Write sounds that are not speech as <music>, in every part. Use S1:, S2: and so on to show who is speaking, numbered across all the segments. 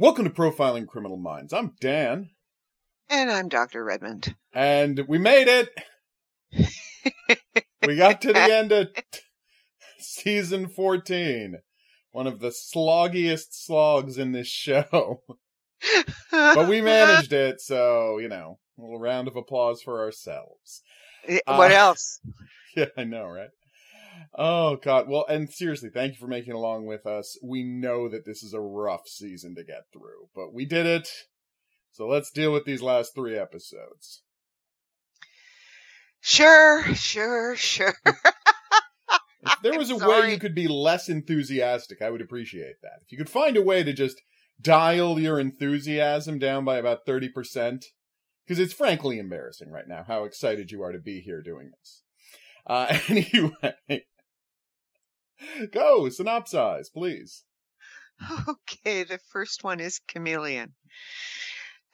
S1: Welcome to Profiling Criminal Minds. I'm Dan.
S2: And I'm Dr. Redmond.
S1: And we made it. we got to the <laughs> end of t- season 14. One of the sloggiest slogs in this show. but we managed it, so, you know, a little round of applause for ourselves. <laughs>
S2: What uh, else? <laughs>
S1: Yeah, I know, right? Oh god. Well, and seriously, thank you for making along with us. We know that this is a rough season to get through, but we did it. So let's deal with these last 3 episodes.
S2: Sure, sure, sure.
S1: if there <laughs> was a way you could be less enthusiastic, I would appreciate that. If you could find a way to just dial your enthusiasm down by about 30%, because it's frankly embarrassing right now how excited you are to be here doing this. Uh, <laughs> anyway, <laughs> go synopsize, please. <laughs>
S2: Okay, the first one is Chameleon.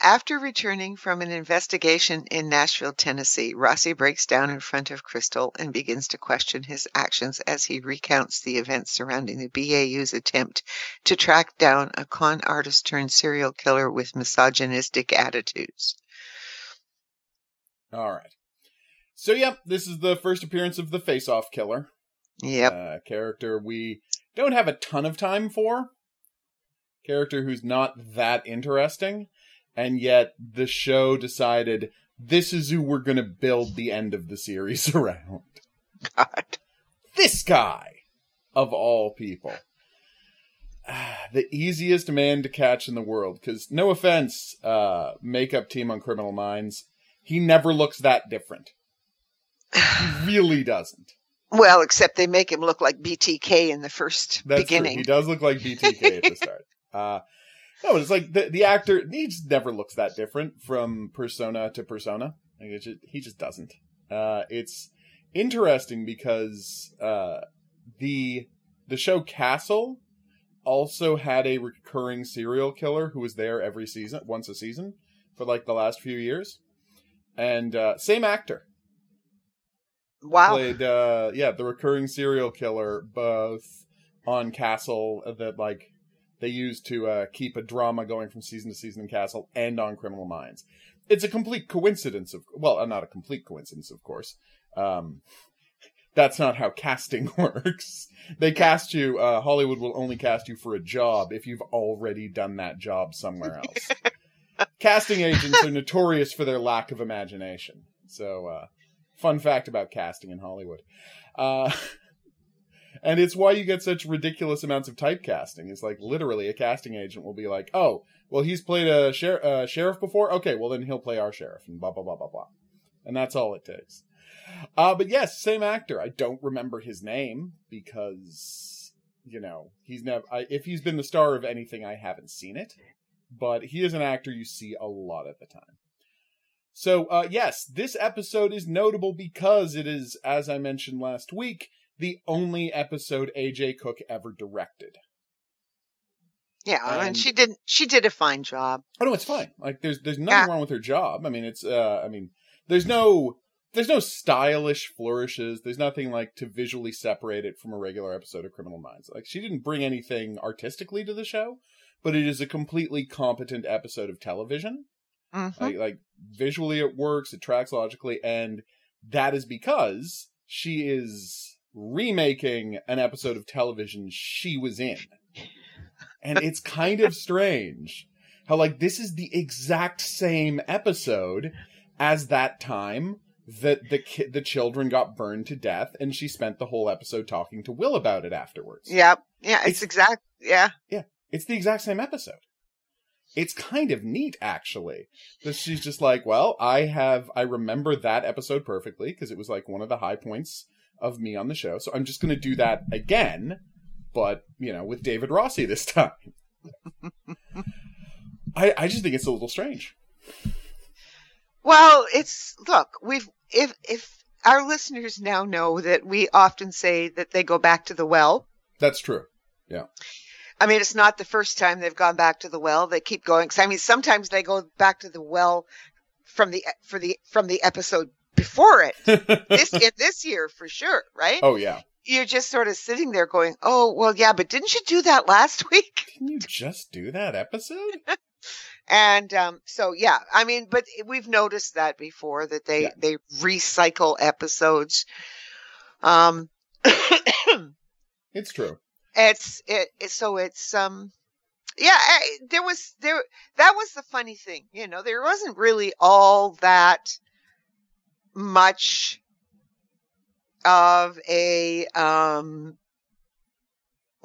S2: After returning from an investigation in Nashville, Tennessee, Rossi breaks down in front of Krystall and begins to question his actions as he recounts the events surrounding the BAU's attempt to track down a con artist turned serial killer with misogynistic attitudes.
S1: All right. So, yep, this is the first appearance of the Face Off Killer.
S2: Yep.
S1: Uh, character we don't have a ton of time for. Character who's not that interesting. And yet the show decided this is who we're going to build the end of the series <laughs> around.
S2: God.
S1: This guy, of all people. <sighs> the easiest man to catch in the world. Because, no offense, uh, makeup team on Criminal Minds, he never looks that different. <sighs> He really doesn't.
S2: Well, except they make him look like BTK in the first
S1: That's
S2: beginning.
S1: True. He does look like BTK at the start. <laughs> Uh, no, it's like the the actor he just never looks that different from persona to persona. Like just, he just doesn't. Uh, it's interesting because uh, the the show Castle also had a recurring serial killer who was there every season, once a season, for like the last few years, and uh, same actor.
S2: Wow.
S1: Played, uh, yeah, the recurring serial killer both on Castle that like they used to uh, keep a drama going from season to season in Castle and on Criminal Minds. It's a complete coincidence of well, uh, not a complete coincidence, of course. Um, that's not how casting <laughs> works. They cast you. Uh, Hollywood will only cast you for a job if you've already done that job somewhere <laughs> else. casting agents are notorious for their lack of imagination. So uh, Fun fact about casting in Hollywood. Uh, <laughs> and it's why you get such ridiculous amounts of typecasting. It's like literally a casting agent will be like, "Oh, well, he's played a sher- uh, sheriff before. Okay, well then he'll play our sheriff." And blah blah blah blah blah. And that's all it takes. Uh, but yes, same actor. I don't remember his name because you know he's never. I, if he's been the star of anything, I haven't seen it. But he is an actor you see a lot of the time. So, uh, yes, this episode is notable because it is, as I mentioned last week, the only episode AJ Cook ever directed.
S2: Yeah, and, and she did she did a fine job.
S1: Oh no, it's fine. Like there's there's nothing yeah. wrong with her job. I mean, it's uh I mean, there's no there's no stylish flourishes. There's nothing like to visually separate it from a regular episode of Criminal Minds. Like she didn't bring anything artistically to the show, but it is a completely competent episode of television.
S2: Mm-hmm.
S1: Like, like visually it works, it tracks logically, and that is because she is remaking an episode of television she was in. And it's kind of strange how like this is the exact same episode as that time that the ki- the children got burned to death and she spent the whole episode talking to Will about it afterwards.
S2: Yep. Yeah, it's, it's exact yeah.
S1: Yeah. It's the exact same episode it's kind of neat actually that she's just like well i have i remember that episode perfectly because it was like one of the high points of me on the show so i'm just going to do that again but you know with david rossi this <laughs> time. I i just think it's a little strange.
S2: Well it's look we've if if our listeners now know that we often say that they go back to the well.
S1: That's true. Yeah
S2: I mean, it's not the first time they've gone back to the well. They keep going. I mean, sometimes they go back to the well from the for the from the episode before it. <laughs> this in this year for sure, right?
S1: Oh yeah.
S2: you're just sort of sitting there going, "Oh, well, yeah, but didn't you do that last <laughs> week?"
S1: Didn't you just do that episode? <laughs>
S2: And um, so, yeah, I mean, but we've noticed that before that they
S1: Yeah.
S2: they recycle episodes. Um, <coughs>
S1: It's true.
S2: It's it, it so it's um yeah I, there was there that was the funny thing you know there wasn't really all that much of a um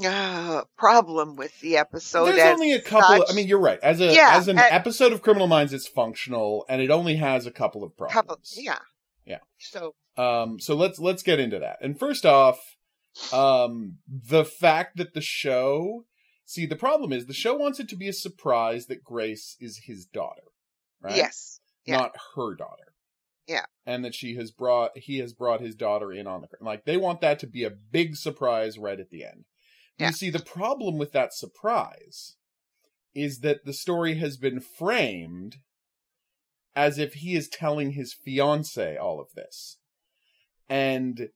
S2: uh, problem with the episode
S1: There's only a couple. Of, I mean, you're right. As a
S2: Yeah,
S1: as an
S2: uh,
S1: episode of Criminal Minds, it's functional, and it only has a couple of problems.
S2: couple yeah
S1: Yeah.
S2: so
S1: Um, so let's let's get into that. And first off, um, the fact that the show, see, the problem is the show wants it to be a surprise that Grace is his daughter, right?
S2: yes yeah.
S1: not her daughter.
S2: Yeah.
S1: and that she has brought he has brought his daughter in on the like they want that to be a big surprise right at the end.
S2: Yeah.
S1: You see, the problem with that surprise is that the story has been framed as if he is telling his fiance all of this. And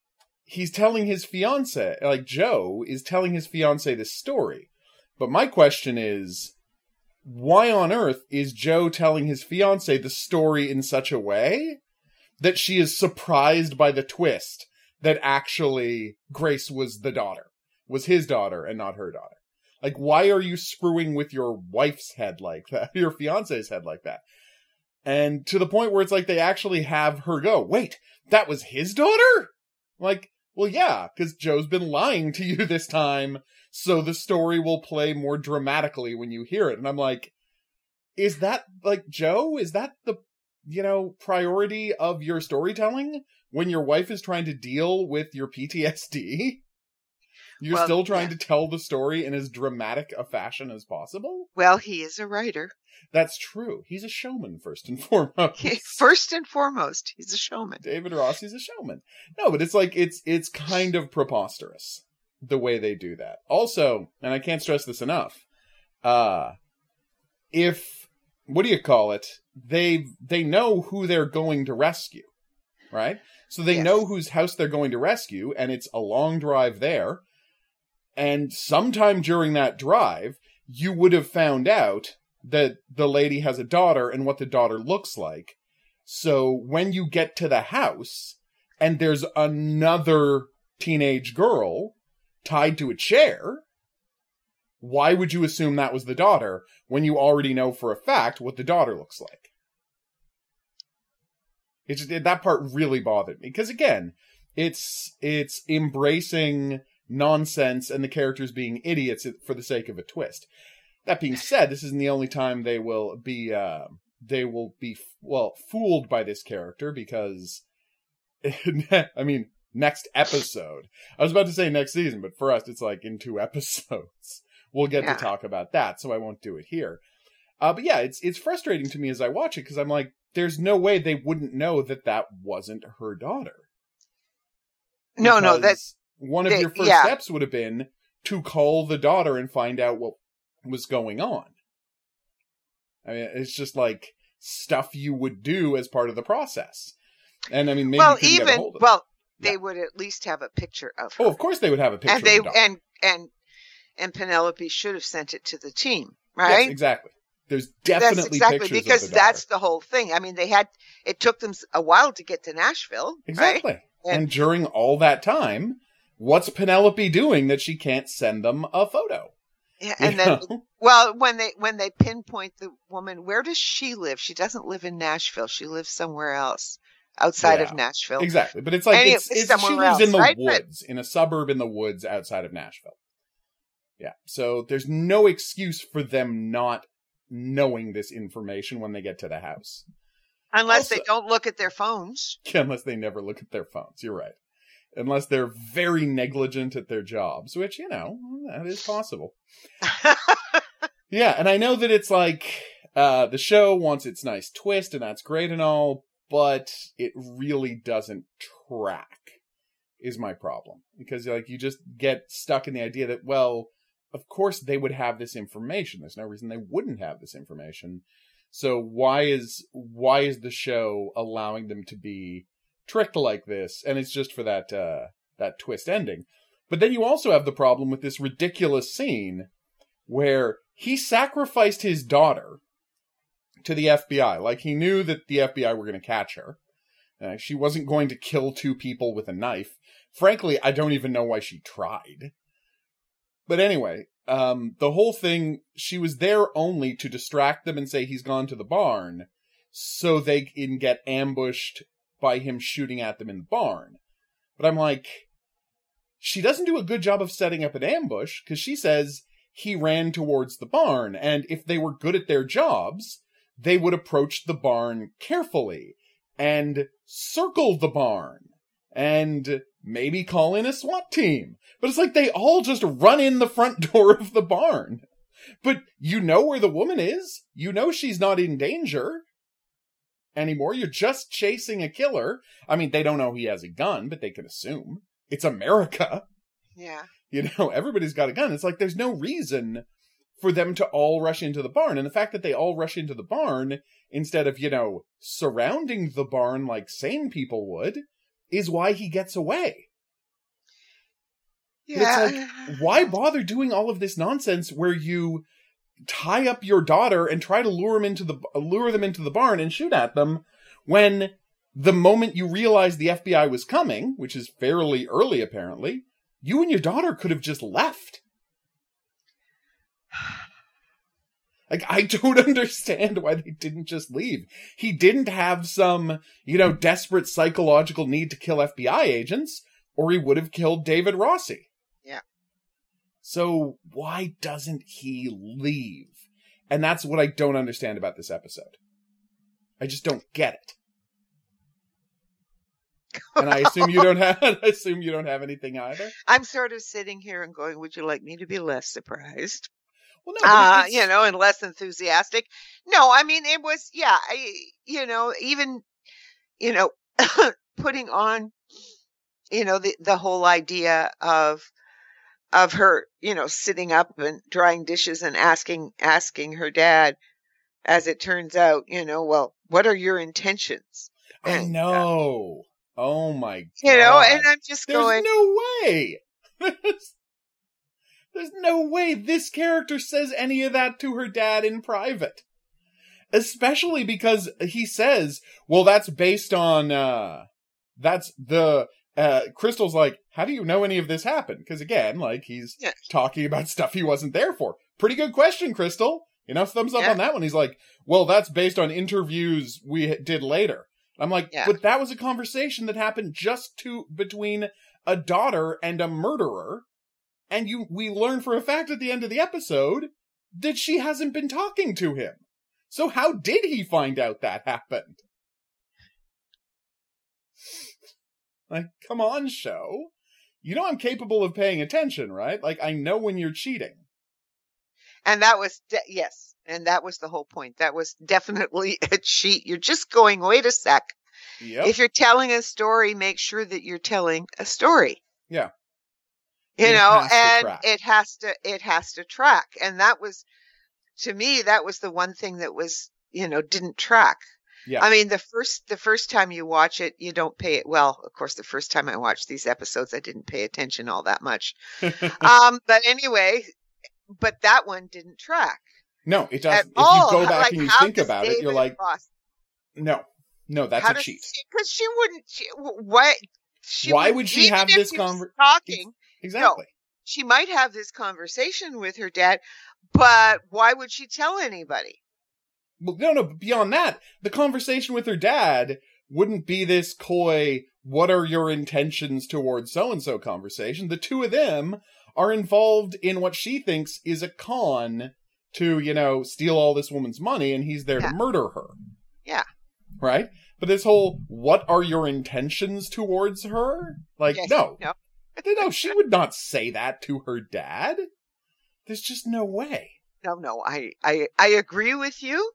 S1: he's telling his fiance, like Joe is telling his fiance this story. But my question is, why on earth is Joe telling his fiance the story in such a way that she is surprised by the twist that actually Grace was the daughter, was his daughter and not her daughter? Like, why are you screwing with your wife's head like that, <laughs> your fiance's head like that? And to the point where it's like they actually have her go, wait, that was his daughter? Like, well, yeah, because Joe's been lying to you <laughs> this time, so the story will play more dramatically when you hear it. And I'm like, is that like Joe? Is that the, you know, priority of your storytelling when your wife is trying to deal with your PTSD? <laughs> You're
S2: Well,
S1: still trying
S2: yeah.
S1: to tell the story in as dramatic a fashion as possible?
S2: well he is a writer
S1: That's true. He's a showman first and <laughs> foremost.
S2: first and foremost he's a showman
S1: David Rossi's a showman. No, but it's like it's it's kind of preposterous the way they do that. Also, and I can't stress this enough, uh if what do you call it? They they know who they're going to rescue, right? So they
S2: Yes.
S1: know whose house they're going to rescue, and it's a long drive there. And sometime during that drive, you would have found out that the lady has a daughter and what the daughter looks like. So when you get to the house and there's another teenage girl tied to a chair, why would you assume that was the daughter when you already know for a fact what the daughter looks like? That part really bothered me because again, it's it's embracing nonsense and the characters being idiots for the sake of a twist. That being said, this isn't the only time they will be uh, they will be well fooled by this character because <laughs> I mean next episode. I was about to say next season, but for us it's like in two <laughs> episodes. We'll get
S2: Yeah.
S1: to talk about that, so I won't do it here. Uh, but yeah, it's it's frustrating to me as I watch it because I'm like, there's no way they wouldn't know that that wasn't her daughter.
S2: no no that
S1: Because one of
S2: they-
S1: your first
S2: yeah.
S1: steps would have been to call the daughter and find out what was going on. I mean, it's just like stuff you would do as part of the process. And I mean, maybe
S2: well
S1: you get a
S2: even
S1: hold of it.
S2: well they
S1: Yeah.
S2: would at least have a picture of oh, her
S1: Oh, of course they would have a picture.
S2: and they
S1: of the
S2: and and and Penelope should have sent it to the team,
S1: Yes,
S2: right?
S1: exactly. There's definitely that's
S2: exactly
S1: pictures
S2: because
S1: of the
S2: that's the whole thing. I mean, they had it took them a while to get to Nashville, right?
S1: exactly.
S2: And-
S1: And during all that time, what's Penelope doing that she can't send them a photo?
S2: Yeah,
S1: You
S2: and then
S1: know? <laughs>
S2: well, when they when they pinpoint the woman, where does she live? She doesn't live in Nashville. She lives somewhere else outside of Nashville.
S1: Exactly, but it's like
S2: Any-
S1: it's, it's
S2: somewhere
S1: she lives
S2: else,
S1: in the
S2: right?
S1: Woods, in a suburb in the woods outside of Nashville. Yeah, so there's no excuse for them not knowing this information when they get to the house,
S2: Unless they don't look at their phones. <laughs>
S1: unless they never look at their phones. You're right, unless they're very negligent at their jobs, which you know that is possible. <laughs> Yeah, and I know that it's like uh the show wants its nice twist and that's great and all, but it really doesn't track is my problem. Because like you just get stuck in the idea that well, of course they would have this information. There's no reason they wouldn't have this information. So why is why is the show allowing them to be tricked like this? And it's just for that uh that twist ending. But then you also have the problem with this ridiculous scene where he sacrificed his daughter to the FBI. Like he knew that the FBI were going to catch her. Uh, she wasn't going to kill two people with a knife. Frankly, I don't even know why she tried. But anyway, um, the whole thing, she was there only to distract them and say he's gone to the barn so they can get ambushed by him shooting at them in the barn. But I'm like, she doesn't do a good job of setting up an ambush because she says he ran towards the barn. And if they were good at their jobs, they would approach the barn carefully and circle the barn and maybe call in a SWAT team. But it's like they all just run in the front <laughs> door of the barn. But you know where the woman is. You know she's not in danger anymore. You're just chasing a killer. I mean, they don't know he has a gun, but they can assume. It's America.
S2: Yeah.
S1: You know, everybody's got a gun. It's like there's no reason for them to all rush into the barn. And the fact that they all rush into the barn instead of, you know, surrounding the barn like sane people would is why he gets away.
S2: Yeah.
S1: It's like, why bother doing all of this nonsense where you tie up your daughter and try to lure them into the lure them into the barn and shoot at them when the moment you realized the FBI was coming, which is fairly early apparently, you and your daughter could have just left. <sighs> Like, I don't <laughs> understand why they didn't just leave. He didn't have some, you know, desperate psychological need to kill FBI agents, or he would have killed David Rossi.
S2: Yeah.
S1: So why doesn't he leave? And that's what I don't understand about this episode. I just don't get it. and I assume you don't have. <laughs> I assume you don't have anything either.
S2: I'm sort of sitting here and going, "Would you like me to be less surprised?"
S1: Well, no,
S2: uh, you know, and less enthusiastic. No, I mean, it was, yeah, I, you know, even, you know, <coughs> putting on, you know, the, the whole idea of, of her, you know, sitting up and drying dishes and asking, asking her dad, as it turns out, you know, well, what are your intentions?
S1: I
S2: uh,
S1: know. oh my god.
S2: You know, and I'm just
S1: There's
S2: going,
S1: no way. There's, <laughs> there's no way this character says any of that to her dad in private. Especially because he says, well, that's based on, uh, that's the, uh, Krystall's like, how do you know any of this happened? Because again, like, he's
S2: Yeah.
S1: talking about <laughs> stuff he wasn't there for. Pretty good question, Krystall. Enough thumbs up
S2: Yeah.
S1: on that one. He's like, well, that's based on interviews we did later. I'm like,
S2: Yeah.
S1: but that was a conversation that happened just to between a daughter and a murderer, and you we learn for a fact at the end of the episode that she hasn't been talking to him. So how did he find out that happened? Like, come on, show. You know I'm capable of paying attention, right? Like I know when you're cheating.
S2: and that was, de- yes, and that was the whole point. That was definitely <laughs> a cheat. You're just going, wait a sec.
S1: Yep.
S2: If you're telling a story, make sure that you're telling a story.
S1: Yeah.
S2: You
S1: It
S2: know, and
S1: track.
S2: it has to it has to track. And that was to me that was the one thing that was, you know, didn't track.
S1: Yeah.
S2: I mean, the first the first time you watch it, you don't pay it well. Of course, the first time I watched these episodes, I didn't pay attention all that much. <laughs> um, but anyway, but that one didn't track
S1: no, it doesn't. If
S2: all.
S1: you go back
S2: like,
S1: and you think about it, you're like,
S2: Ross-
S1: no, no, that's
S2: how
S1: a cheat.
S2: Because she wouldn't. She, what? She
S1: Why
S2: would-
S1: she have this
S2: he was
S1: conver-
S2: talking?
S1: Exactly.
S2: she might have this conversation with her dad, but why would she tell anybody?
S1: Well, no, no, beyond that, the conversation with her dad wouldn't be this coy, what are your intentions towards so and so conversation. The two of them are involved in what she thinks is a con to, you know, steal all this woman's money and he's there
S2: Yeah.
S1: to murder her.
S2: Yeah.
S1: Right? But this whole, what are your intentions towards her? Like,
S2: Yes,
S1: no.
S2: no.
S1: no, she would not say that to her dad. There's just no way.
S2: No, no, I, I, I agree with you,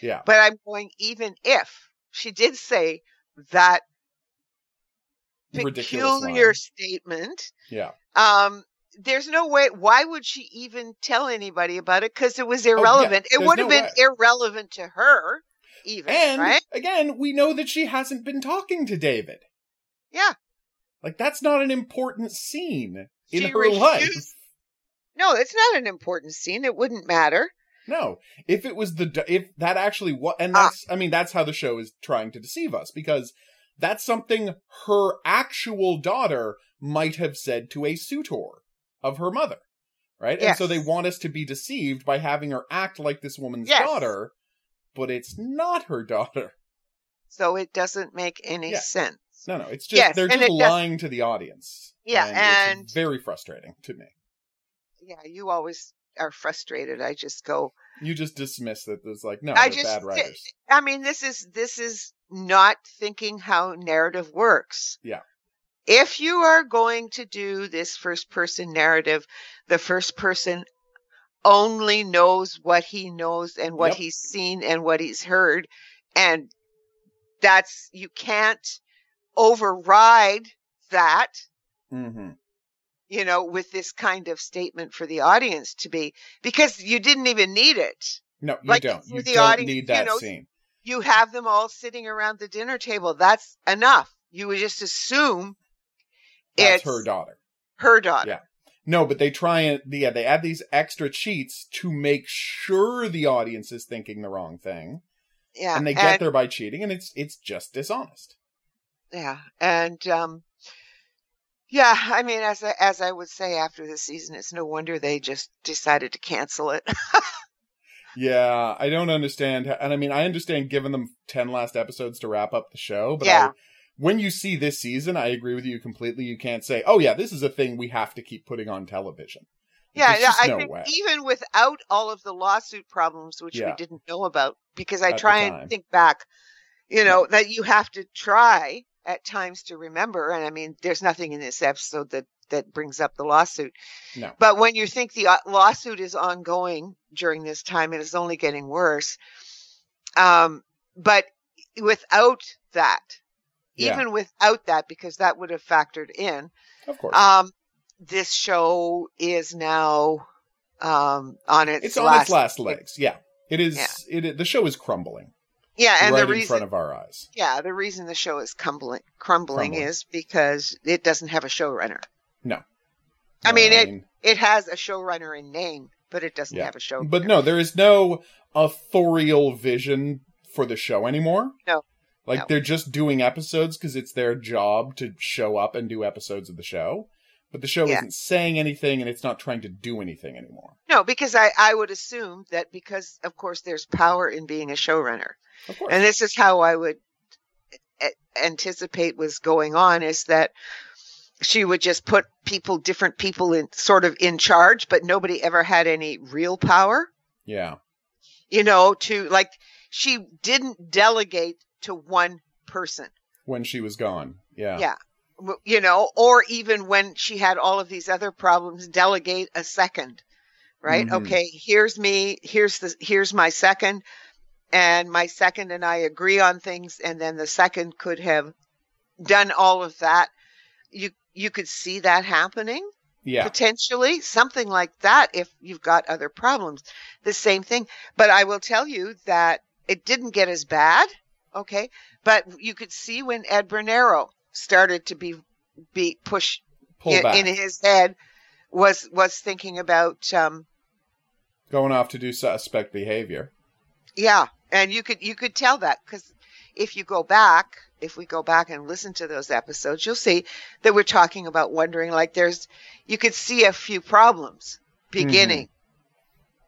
S1: Yeah.
S2: but I'm going even if she did say that
S1: Ridiculous
S2: peculiar
S1: line.
S2: statement,
S1: Yeah.
S2: um, there's no way. Why would she even tell anybody about it? Because it was irrelevant. it
S1: Oh, there's
S2: would have
S1: no
S2: been
S1: way.
S2: irrelevant to her, even
S1: And
S2: right?
S1: again, we know that she hasn't been talking to David.
S2: Yeah.
S1: Like that's not an important scene in
S2: She
S1: her
S2: refused-
S1: life.
S2: No, it's not an important scene. It wouldn't matter.
S1: No, if it was the if that actually what and
S2: Ah.
S1: that's I mean that's how the show is trying to deceive us because that's something her actual daughter might have said to a suitor of her mother, right? And so they want us to be deceived by having her act like this woman's
S2: Yes.
S1: daughter, but it's not her daughter.
S2: So it doesn't make any
S1: Yeah.
S2: sense.
S1: No, no, it's just
S2: Yes,
S1: they're just
S2: it does-
S1: lying to the audience.
S2: Yeah,
S1: and,
S2: and-
S1: it's very frustrating to me.
S2: Yeah, you always are frustrated. I just go,
S1: You just dismiss that there's like no,
S2: I just-
S1: bad writers.
S2: I mean, this is this is not thinking how narrative works.
S1: Yeah.
S2: If you are going to do this first person narrative, the first person only knows what he knows and what
S1: Yep.
S2: he's seen and what he's heard. And that's, you can't override that,
S1: hmm
S2: you know, with this kind of statement for the audience to be, because you didn't even need it.
S1: No, you
S2: Like,
S1: don't. You
S2: the
S1: don't
S2: audience,
S1: need
S2: you
S1: that
S2: know,
S1: scene.
S2: you have them all sitting around the dinner table. That's enough. You would just assume
S1: That's
S2: it's
S1: her daughter.
S2: her daughter.
S1: Yeah. No, but they try and yeah, they add these extra cheats to make sure the audience is thinking the wrong thing,
S2: Yeah.
S1: and they get there by cheating, and it's it's just dishonest.
S2: Yeah. And um yeah, I mean as I as I would say after the season, it's no wonder they just decided to cancel it. <laughs>
S1: Yeah, I don't understand, how, and I mean, I understand giving them ten last episodes to wrap up the show, but
S2: Yeah.
S1: I, when you see this season, I agree with you completely. You can't say, "Oh yeah, this is a thing we have to keep putting on television."
S2: yeah, yeah, I
S1: no
S2: think
S1: way.
S2: even without all of the lawsuit problems which
S1: Yeah.
S2: we didn't know about because I
S1: At
S2: try and think back, you know, that you have to try at times to remember and I mean there's nothing in this episode that that brings up the lawsuit.
S1: No.
S2: But when you think the uh, lawsuit is ongoing during this time, it is only getting worse. Um, but without that,
S1: Yeah.
S2: even without that, because that would have factored in,
S1: Of course,
S2: um, this show is now um, on its,
S1: it's on
S2: last,
S1: its last legs. Yeah, it is.
S2: Yeah.
S1: It is, the show is crumbling
S2: Yeah, and
S1: right
S2: the
S1: in
S2: reason,
S1: front of our eyes.
S2: yeah, the reason the show is crumbling, crumbling,
S1: Crumbling.
S2: is because it doesn't have a showrunner.
S1: No,
S2: I
S1: No,
S2: mean, it- It has a showrunner in name, but it doesn't
S1: Yeah.
S2: have a show.
S1: But no, there is no authorial vision for the show anymore.
S2: No.
S1: Like
S2: No.
S1: they're just doing episodes because it's their job to show up and do episodes of the show. But the show
S2: Yeah.
S1: isn't saying anything and it's not trying to do anything anymore.
S2: No, because I, I would assume that because, of course, there's power in being a showrunner. And this is how I would anticipate was going on is that she would just put people, different people in sort of in charge, but nobody ever had any real power,
S1: yeah.
S2: you know, to like, she didn't delegate to one person.
S1: When she was gone. Yeah.
S2: Yeah. you know, or even when she had all of these other problems, delegate a second, right?
S1: Mhm.
S2: Okay, here's me, here's the, here's my second, and my second and I agree on things, and then the second could have done all of that. You, you could see that happening
S1: Yeah.
S2: potentially, something like that if you've got other problems. The same thing. But I will tell you that it didn't get as bad. Okay. But you could see when Ed Bernero started to be, be pushed in, in his head was, was thinking about, um,
S1: Going off to do suspect behavior.
S2: yeah. And you could, you could tell that because if you go back, if we go back and listen to those episodes, you'll see that we're talking about wondering like there's, you could see a few problems beginning.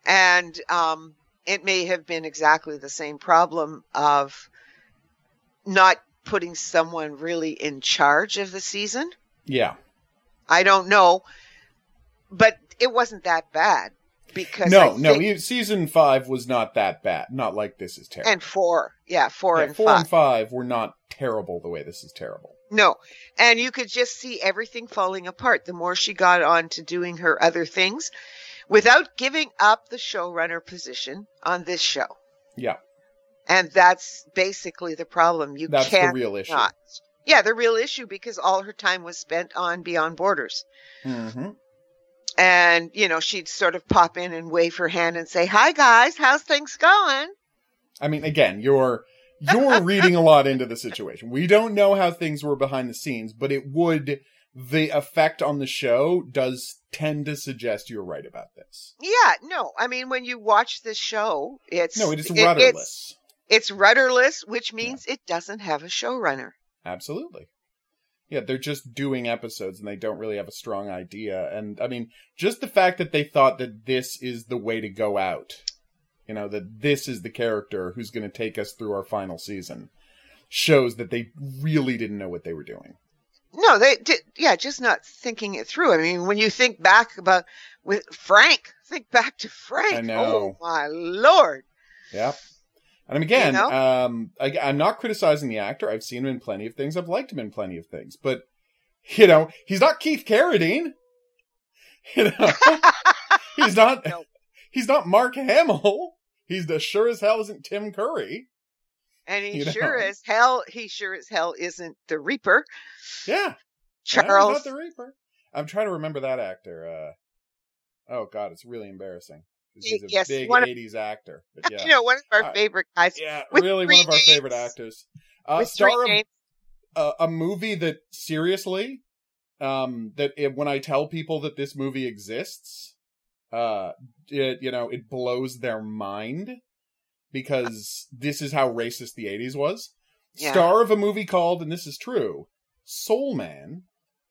S2: And, um, it may have been exactly the same problem of not putting someone really in charge of the season.
S1: Yeah.
S2: I don't know, but it wasn't that bad because
S1: No, no. Season five was not that bad. Not like this is terrible.
S2: and four, yeah, four
S1: Yeah,
S2: and
S1: four
S2: five.
S1: and five were not terrible the way this is terrible.
S2: No. And you could just see everything falling apart the more she got on to doing her other things without giving up the showrunner position on this show.
S1: Yeah.
S2: And that's basically the problem. You
S1: That's
S2: can't
S1: real issue.
S2: not. Yeah, the real issue because all her time was spent on Beyond Borders.
S1: hmm
S2: And, you know, she'd sort of pop in and wave her hand and say, Hi guys, how's things going?
S1: I mean, again, you're you're <laughs> reading a lot into the situation. We don't know how things were behind the scenes, but it would the effect on the show does tend to suggest you're right about this.
S2: Yeah, no, I mean when you watch this show, it's
S1: No, it is
S2: it-
S1: rudderless.
S2: It's, it's rudderless, which means it doesn't have a showrunner.
S1: Absolutely. Yeah, they're just doing episodes and they don't really have a strong idea. And I mean, just the fact that they thought that this is the way to go out, you know, that this is the character who's going to take us through our final season, shows that they really didn't know what they were doing.
S2: No, they did. Yeah, just not thinking it through. I mean, when you think back about with Frank, think back to Frank.
S1: I know.
S2: Oh my lord!
S1: Yep. And again,
S2: You know?
S1: um, I, I'm not criticizing the actor. I've seen him in plenty of things. I've liked him in plenty of things. But, you know, he's not Keith Carradine. <laughs> You know, <laughs> he's not.
S2: No.
S1: He's not Mark Hamill. He's the sure as hell isn't Tim Curry.
S2: And he
S1: You know?
S2: sure as hell, he sure as hell isn't the Reaper,
S1: Yeah,
S2: Charles.
S1: not the Reaper. I'm trying to remember that actor. Uh, oh God, it's really embarrassing. He's a
S2: Yes,
S1: big
S2: one of-
S1: '80s actor. But yeah,
S2: You know, one of our
S1: Uh,
S2: favorite guys.
S1: yeah,
S2: with
S1: really one of our favorite
S2: names.
S1: actors. Uh, star of a, a movie that seriously um that it, when i tell people that this movie exists uh it you know it blows their mind because this is how racist the 80s was
S2: Yeah.
S1: star of a movie called and this is true soul man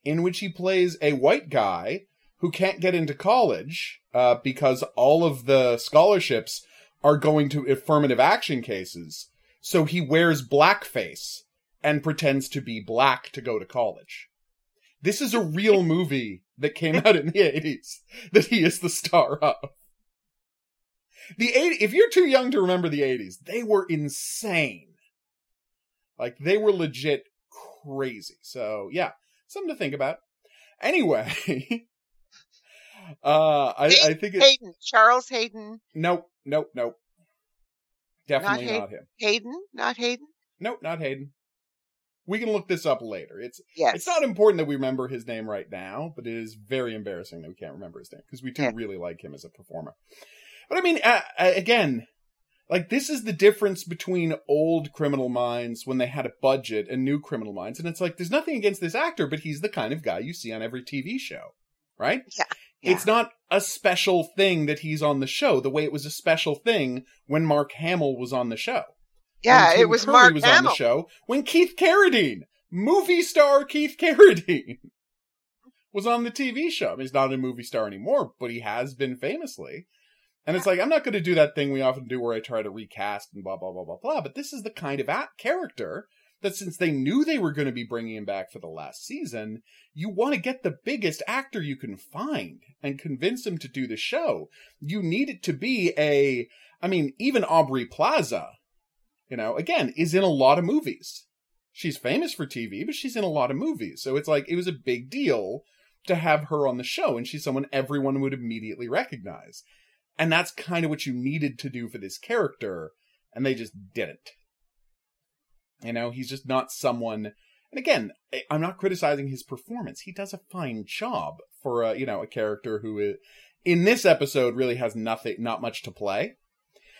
S1: in which he plays a white guy who can't get into college uh because all of the scholarships are going to affirmative action cases so he wears blackface and pretends to be black to go to college. This is a real movie that came out in the 80s that he is the star of. The 80, if you're too young to remember the 80s, they were insane. Like they were legit crazy. So, yeah, something to think about. Anyway, <laughs> uh I I think it's
S2: Hayden, Charles Hayden,
S1: nope, nope, nope. Definitely
S2: Hayden?
S1: not him.
S2: Hayden, not Hayden.
S1: Nope, not Hayden. We can look this up later. It's
S2: Yes,
S1: it's not important that we remember his name right now, but it is very embarrassing that we can't remember his name because we do
S2: Yeah.
S1: really like him as a performer. But I mean, uh, again, like this is the difference between old Criminal Minds when they had a budget and new Criminal Minds, and it's like there's nothing against this actor, but he's the kind of guy you see on every TV show, right?
S2: Yeah.
S1: It's not a special thing that he's on the show the way it was a special thing when Mark Hamill was on the show
S2: yeah, it was
S1: Curry
S2: Mark
S1: was on the
S2: Hamill.
S1: show when Keith Carradine, movie star Keith Carradine, <laughs> was on the TV show. I mean, he's not a movie star anymore, but he has been famously. And it's like I'm not going to do that thing we often do where I try to recast and blah blah blah blah blah. But this is the kind of act character that since they knew they were going to be bringing him back for the last season, you want to get the biggest actor you can find and convince him to do the show. You need it to be a, I mean, even Aubrey Plaza, you know, again, is in a lot of movies. She's famous for TV, but she's in a lot of movies. So it's like, it was a big deal to have her on the show, and she's someone everyone would immediately recognize. And that's kind of what you needed to do for this character, and they just didn't. You know, he's just not someone. And again, I'm not criticizing his performance. He does a fine job for a, you know, a character who is, in this episode really has nothing, not much to play.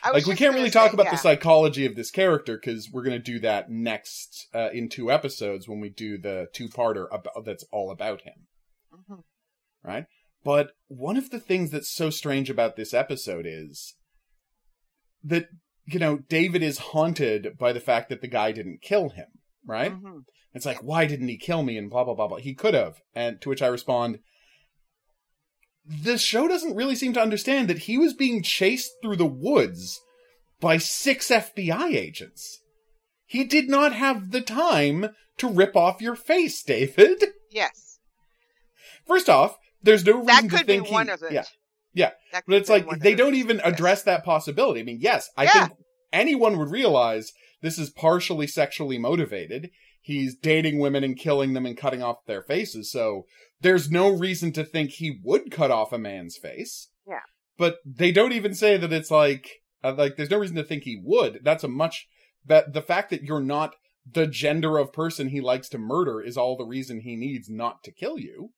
S1: Like we can't
S2: gonna
S1: really talk about
S2: yeah.
S1: the psychology of this character because we're going to do that next uh, in two episodes when we do the two-parter about, that's all about him
S2: Mhm.
S1: right? But one of the things that's so strange about this episode is that, you know, David is haunted by the fact that the guy didn't kill him, right?
S2: Mhm.
S1: It's like, why didn't he kill me? And blah, blah, blah, blah. He could have. And to which I respond, the show doesn't really seem to understand that he was being chased through the woods by six FBI agents. He did not have the time to rip off your face, David.
S2: Yes,
S1: First off, there's no reason
S2: that
S1: to
S2: could be
S1: think he-
S2: one of it.
S1: Yeah, yeah.
S2: That
S1: but it's like they don't even address that possibility. I mean, yes, I
S2: Yeah.
S1: think anyone would realize this is partially sexually motivated. He's dating women and killing them and cutting off their faces, so there's no reason to think he would cut off a man's face.
S2: Yeah.
S1: But they don't even say that it's like uh, like there's no reason to think he would. That's a much that the fact that you're not the gender of person he likes to murder is all the reason he needs not to kill you.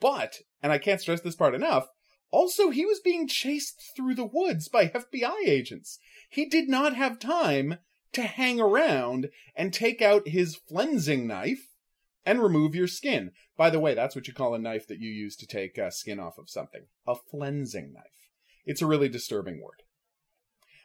S1: But, and I can't stress this part enough, also he was being chased through the woods by FBI agents. He did not have time to hang around and take out his flensing knife and remove your skin. By the way, that's what you call a knife that you use to take uh, skin off of something. A flensing knife. It's a really disturbing word.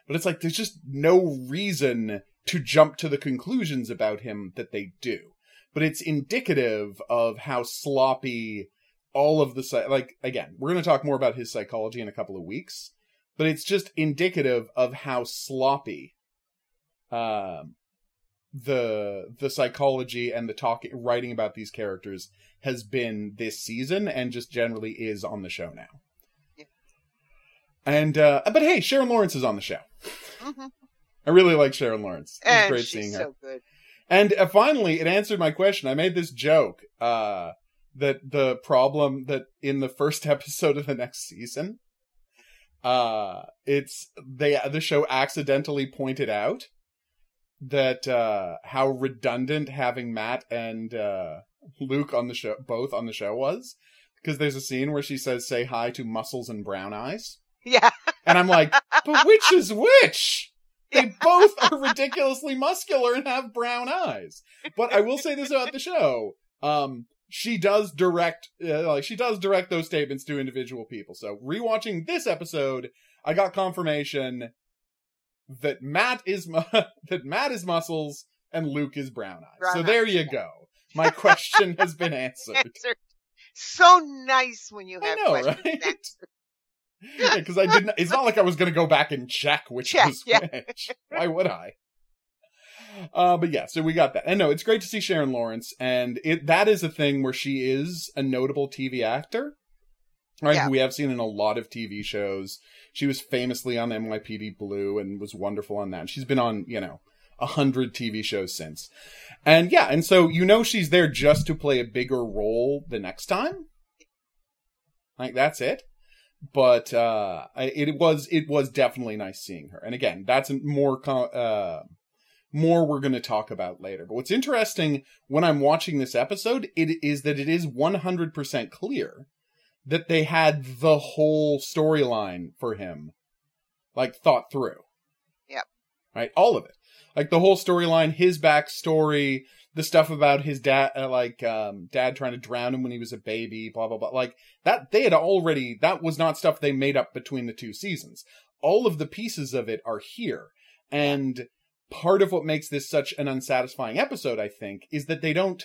S1: But it's like there's just no reason to jump to the conclusions about him that they do. But it's indicative of how sloppy all of the like again, we're going to talk more about his psychology in a couple of weeks, but it's just indicative of how sloppy um the the psychology and the talking writing about these characters has been this season and just generally is on the show now. Yeah. And uh but hey, Sharon Lawrence is on the show. Mm-hmm. I really like Sharon Lawrence. It's great seeing her.
S2: so.
S1: And uh, finally, it answered my question. I made this joke uh, that the problem that in the first <laughs> episode of the next season, uh, it's they the show accidentally pointed out that uh, how redundant having Matt and uh, Luke on the show both on the show was because there's a scene where she says say hi to muscles and brown eyes.
S2: Yeah.
S1: And I'm like, but which is which? <laughs> They both are ridiculously muscular and have brown eyes. But I will say this about the show. Um, she does direct, uh, like, she does direct those statements to individual people. So rewatching this episode, I got confirmation that Matt is, mu- <laughs> that Matt is muscles and Luke is brown eyes.
S2: Brown
S1: so there you
S2: yeah.
S1: go. My question has been <laughs> answered.
S2: Answered. So nice when you have I
S1: know,
S2: questions
S1: right? because I didn't. It's not like I was going to go back and check which
S2: Check,
S1: was
S2: yeah.
S1: which. Why would I? Uh, but yeah, so we got that. And no, it's great to see Sharon Lawrence, and it that is a thing where she is a notable TV actor, right?
S2: Yeah.
S1: Who we have seen in a lot of TV shows. She was famously on NYPD Blue and was wonderful on that. And she's been on, you know, a hundred TV shows since. And yeah, and so you know she's there just to play a bigger role the next time. Like that's it but uh it was it was definitely nice seeing her and again that's more uh more we're going to talk about later. But what's interesting when i'm watching this episode it is that it is 100% clear that they had the whole storyline for him like thought through.
S2: Yep.
S1: right? All of it. Like the whole storyline his backstory the stuff about his dad uh, like um dad trying to drown him when he was a baby blah blah blah. Like that they had already that was not stuff they made up between the two seasons. All of the pieces of it are here. And part of what makes this such an unsatisfying episode i think is that they don't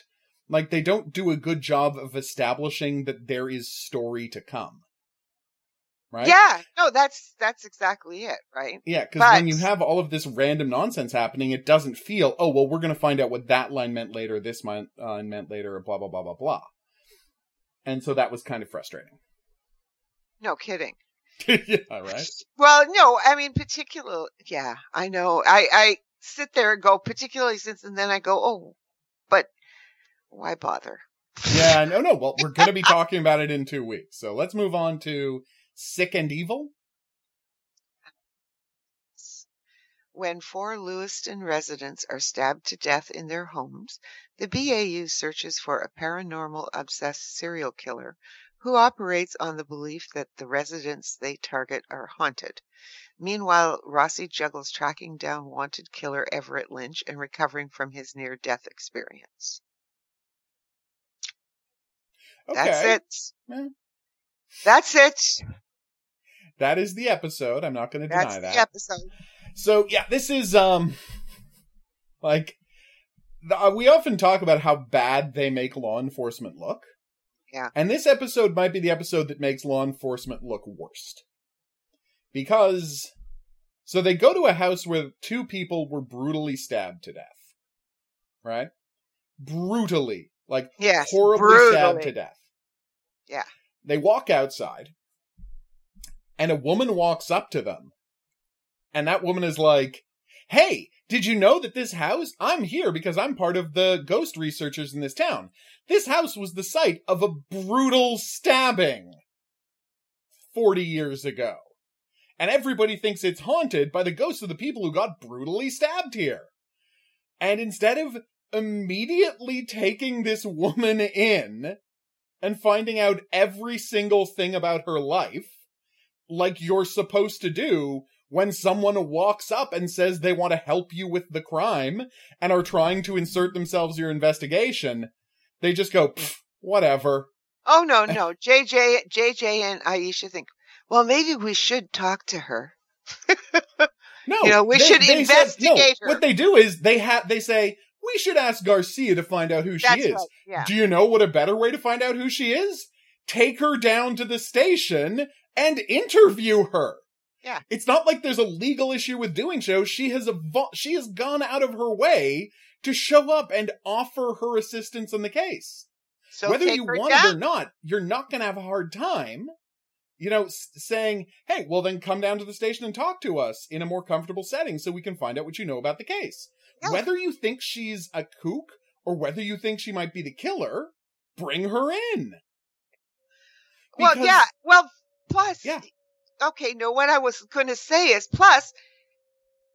S1: like they don't do a good job of establishing that there is story to come right
S2: Yeah, no, that's that's exactly it, right?
S1: yeah, because
S2: But-
S1: when you have all of this random nonsense happening, it doesn't feel, oh, well, we're going to find out what that line meant later, this line uh, meant later, blah, blah, blah, blah, blah. And so that was kind of frustrating.
S2: No kidding. <laughs>
S1: yeah, right?
S2: Well, no, I mean, particular. Yeah, I know. I I sit there and go, particularly since, and then I go, oh, but why bother?
S1: Yeah, no, no. Well, we're going to be <laughs> talking about it in two weeks. So let's move on to Sick and Evil.
S2: When four Lewiston residents are stabbed to death in their homes, the BAU searches for a paranormal obsessed serial killer who operates on the belief that the residents they target are haunted. Meanwhile, Rossi juggles tracking down wanted killer Everett Lynch and recovering from his near death experience.
S1: Okay.
S2: That's it.
S1: Yeah.
S2: That's it.
S1: That is the episode. I'm not going to
S2: That's
S1: deny
S2: the
S1: that.
S2: episode.
S1: So yeah, this is um <laughs> like the, uh, we often talk about how bad they make law enforcement look.
S2: Yeah.
S1: And this episode might be the episode that makes law enforcement look worst. Because so they go to a house where two people were brutally stabbed to death. Right? Brutally. Like
S2: Yes,
S1: horribly stabbed to death.
S2: Yeah.
S1: They walk outside, and a woman walks up to them, and that woman is like, Hey, did you know that this house? I'm here because I'm part of the ghost researchers in this town. This house was the site of a brutal stabbing 40 years ago. And everybody thinks it's haunted by the ghosts of the people who got brutally stabbed here. And instead of immediately taking this woman in and finding out every single thing about her life, like you're supposed to do, when someone walks up and says they want to help you with the crime and are trying to insert themselves in your investigation, they just go, whatever.
S2: Oh no, <laughs> no. JJ JJ and Aisha think, well maybe we should talk to her. <laughs>
S1: No,
S2: You know, we should
S1: said-
S2: investigate her.
S1: What they do is they have they say we should ask Garcia to find out who she
S2: That's
S1: is.
S2: right. Yeah.
S1: Do you know what a better way to find out who she is? Take her down to the station and interview her.
S2: Yeah.
S1: It's not like there's a legal issue with doing so. She has evo- she has gone out of her way to show up and offer her assistance in the case.
S2: So
S1: Whether you want
S2: down.
S1: it or not, you're not going to have a hard time, you know, s- saying, "Hey, well then come down to the station and talk to us in a more comfortable setting so we can find out what you know about the case." Whether you think she's a kook or whether you think she might be the killer, bring her in.
S2: Well, yeah. Well, plus,
S1: Yeah.
S2: Okay. No, what I was going to say is, plus,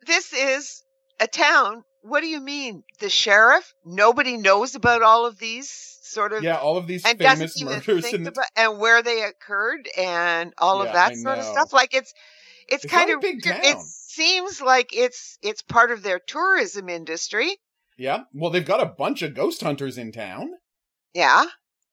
S2: this is a town. What do you mean, the sheriff? Nobody knows about all of these sort of,
S1: Yeah, all of these
S2: and
S1: famous murders the
S2: about and where they occurred and all
S1: Yeah,
S2: of that
S1: I
S2: sort of stuff. Like it's, it's,
S1: It's
S2: kind of
S1: big town.
S2: It seems like it's it's part of their tourism industry.
S1: Yeah. Well, they've got a bunch of ghost hunters in town.
S2: Yeah.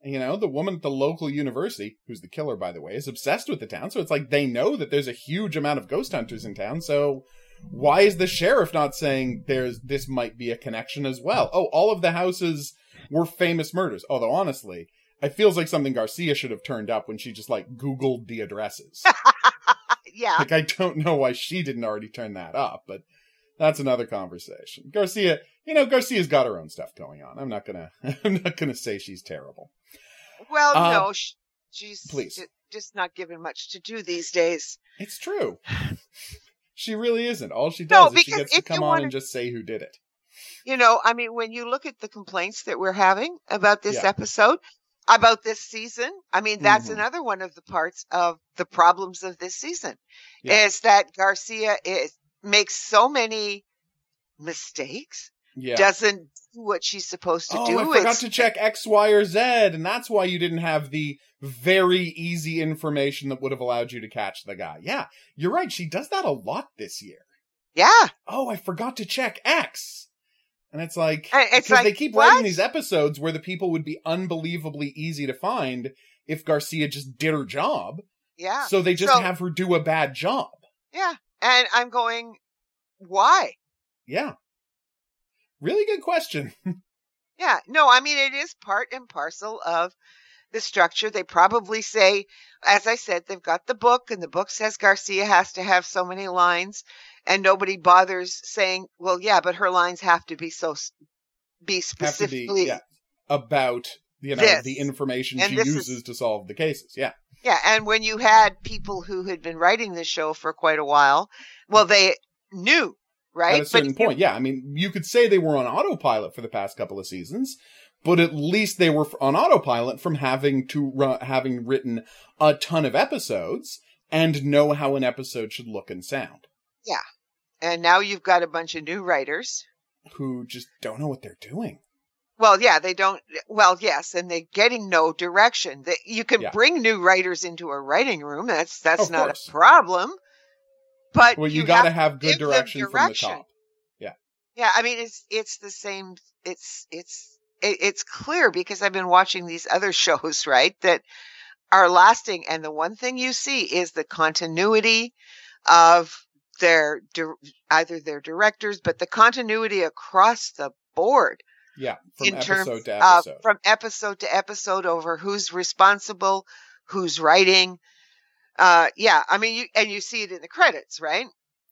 S1: You know, the woman at the local university, who's the killer, by the way, is obsessed with the town. So it's like they know that there's a huge amount of ghost hunters in town. So why is the sheriff not saying there's this might be a connection as well? Oh, all of the houses were famous murders. Although honestly, it feels like something Garcia should have turned up when she just like Googled the addresses. <laughs>
S2: Yeah.
S1: like I don't know why she didn't already turn that up, but that's another conversation. Garcia, you know, Garcia's got her own stuff going on. I'm not gonna, <laughs> I'm not gonna say she's terrible.
S2: Well,
S1: Uh,
S2: no, she's
S1: please.
S2: just not given much to do these days.
S1: It's true. <laughs> She really isn't. All she
S2: No,
S1: does is she
S2: because
S1: gets to
S2: if you
S1: come on
S2: wanna-
S1: and just say who did it.
S2: You know, I mean, when you look at the complaints that we're having about this
S1: Yeah.
S2: episode, about this season, I mean, that's
S1: Mhm.
S2: another one of the parts of the problems of this season
S1: Yeah.
S2: is that Garcia is makes so many mistakes,
S1: Yeah.
S2: doesn't do what she's supposed to
S1: oh,
S2: do.
S1: I forgot
S2: It's-
S1: to check X, Y, or Z, and that's why you didn't have the very easy information that would have allowed you to catch the guy. Yeah, you're right. She does that a lot this year.
S2: Yeah,
S1: oh, I forgot to check X. And it's like,
S2: it's
S1: because they keep
S2: what?
S1: writing these episodes where the people would be unbelievably easy to find if Garcia just did her job.
S2: yeah,
S1: So they just
S2: So-
S1: have her do a bad job.
S2: yeah. And I'm going, why?
S1: Yeah. Really good question. <laughs>
S2: Yeah, no, I mean, it is part and parcel of the structure. They probably say, as I said, they've got the book, and the book says Garcia has to have so many lines, and nobody bothers saying, well, yeah, but her lines have to be so, be
S1: to be
S2: specifically.
S1: yeah, about you know
S2: This.
S1: the information
S2: And
S1: she
S2: this is-
S1: uses to solve the cases. Yeah.
S2: Yeah, and when you had people who had been writing the show for quite a while, well, they knew, right?
S1: At a certain
S2: you-
S1: point, yeah. I mean, you could say they were on autopilot for the past couple of seasons, but at least they were on autopilot from having to having written a ton of episodes and know how an episode should look and sound.
S2: Yeah, and now you've got a bunch of new writers.
S1: Who just don't know what they're doing.
S2: Well, yeah, they don't. Well, yes, and they're getting no direction. That you can
S1: Yeah.
S2: bring new writers into a writing room. That's that's
S1: Of
S2: not
S1: course.
S2: a problem. But
S1: Well, you,
S2: you
S1: got to
S2: have
S1: good
S2: them
S1: direction, from the top.
S2: Yeah, yeah. I mean it's it's the same. It's it's it, it's clear because I've been watching these other <laughs> shows, right? That are lasting, and the one thing you see is the continuity of their either their directors, but the continuity across the board.
S1: Yeah, from
S2: in
S1: episode
S2: terms
S1: to episode.
S2: from episode to episode over who's responsible, who's writing. Uh, yeah, I mean, you and you see it in the credits, right?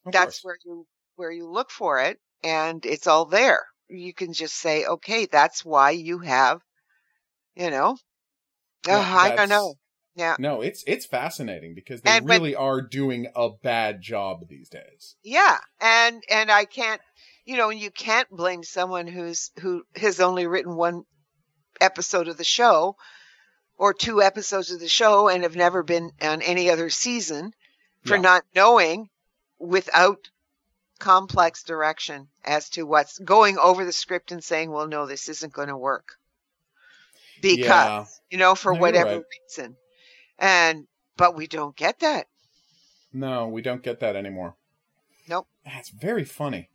S1: Of
S2: That's
S1: course.
S2: where you where you look for it, and it's all there. You can just say, okay, that's why you have, you know.
S1: Yeah,
S2: I don't know. Yeah,
S1: No, it's it's fascinating because they
S2: And
S1: really are doing a bad job these days.
S2: yeah, and and I can't, you know, and you can't blame someone who's who has only written one episode of the show or two episodes of the show and have never been on any other season for
S1: Yeah.
S2: not knowing without complex direction as to what's going over the script and saying, well, no, this isn't going to work. Because,
S1: Yeah.
S2: you know, for
S1: No,
S2: whatever
S1: right.
S2: reason. And, but we don't get that.
S1: No, we don't get that anymore. Nope. That's very funny.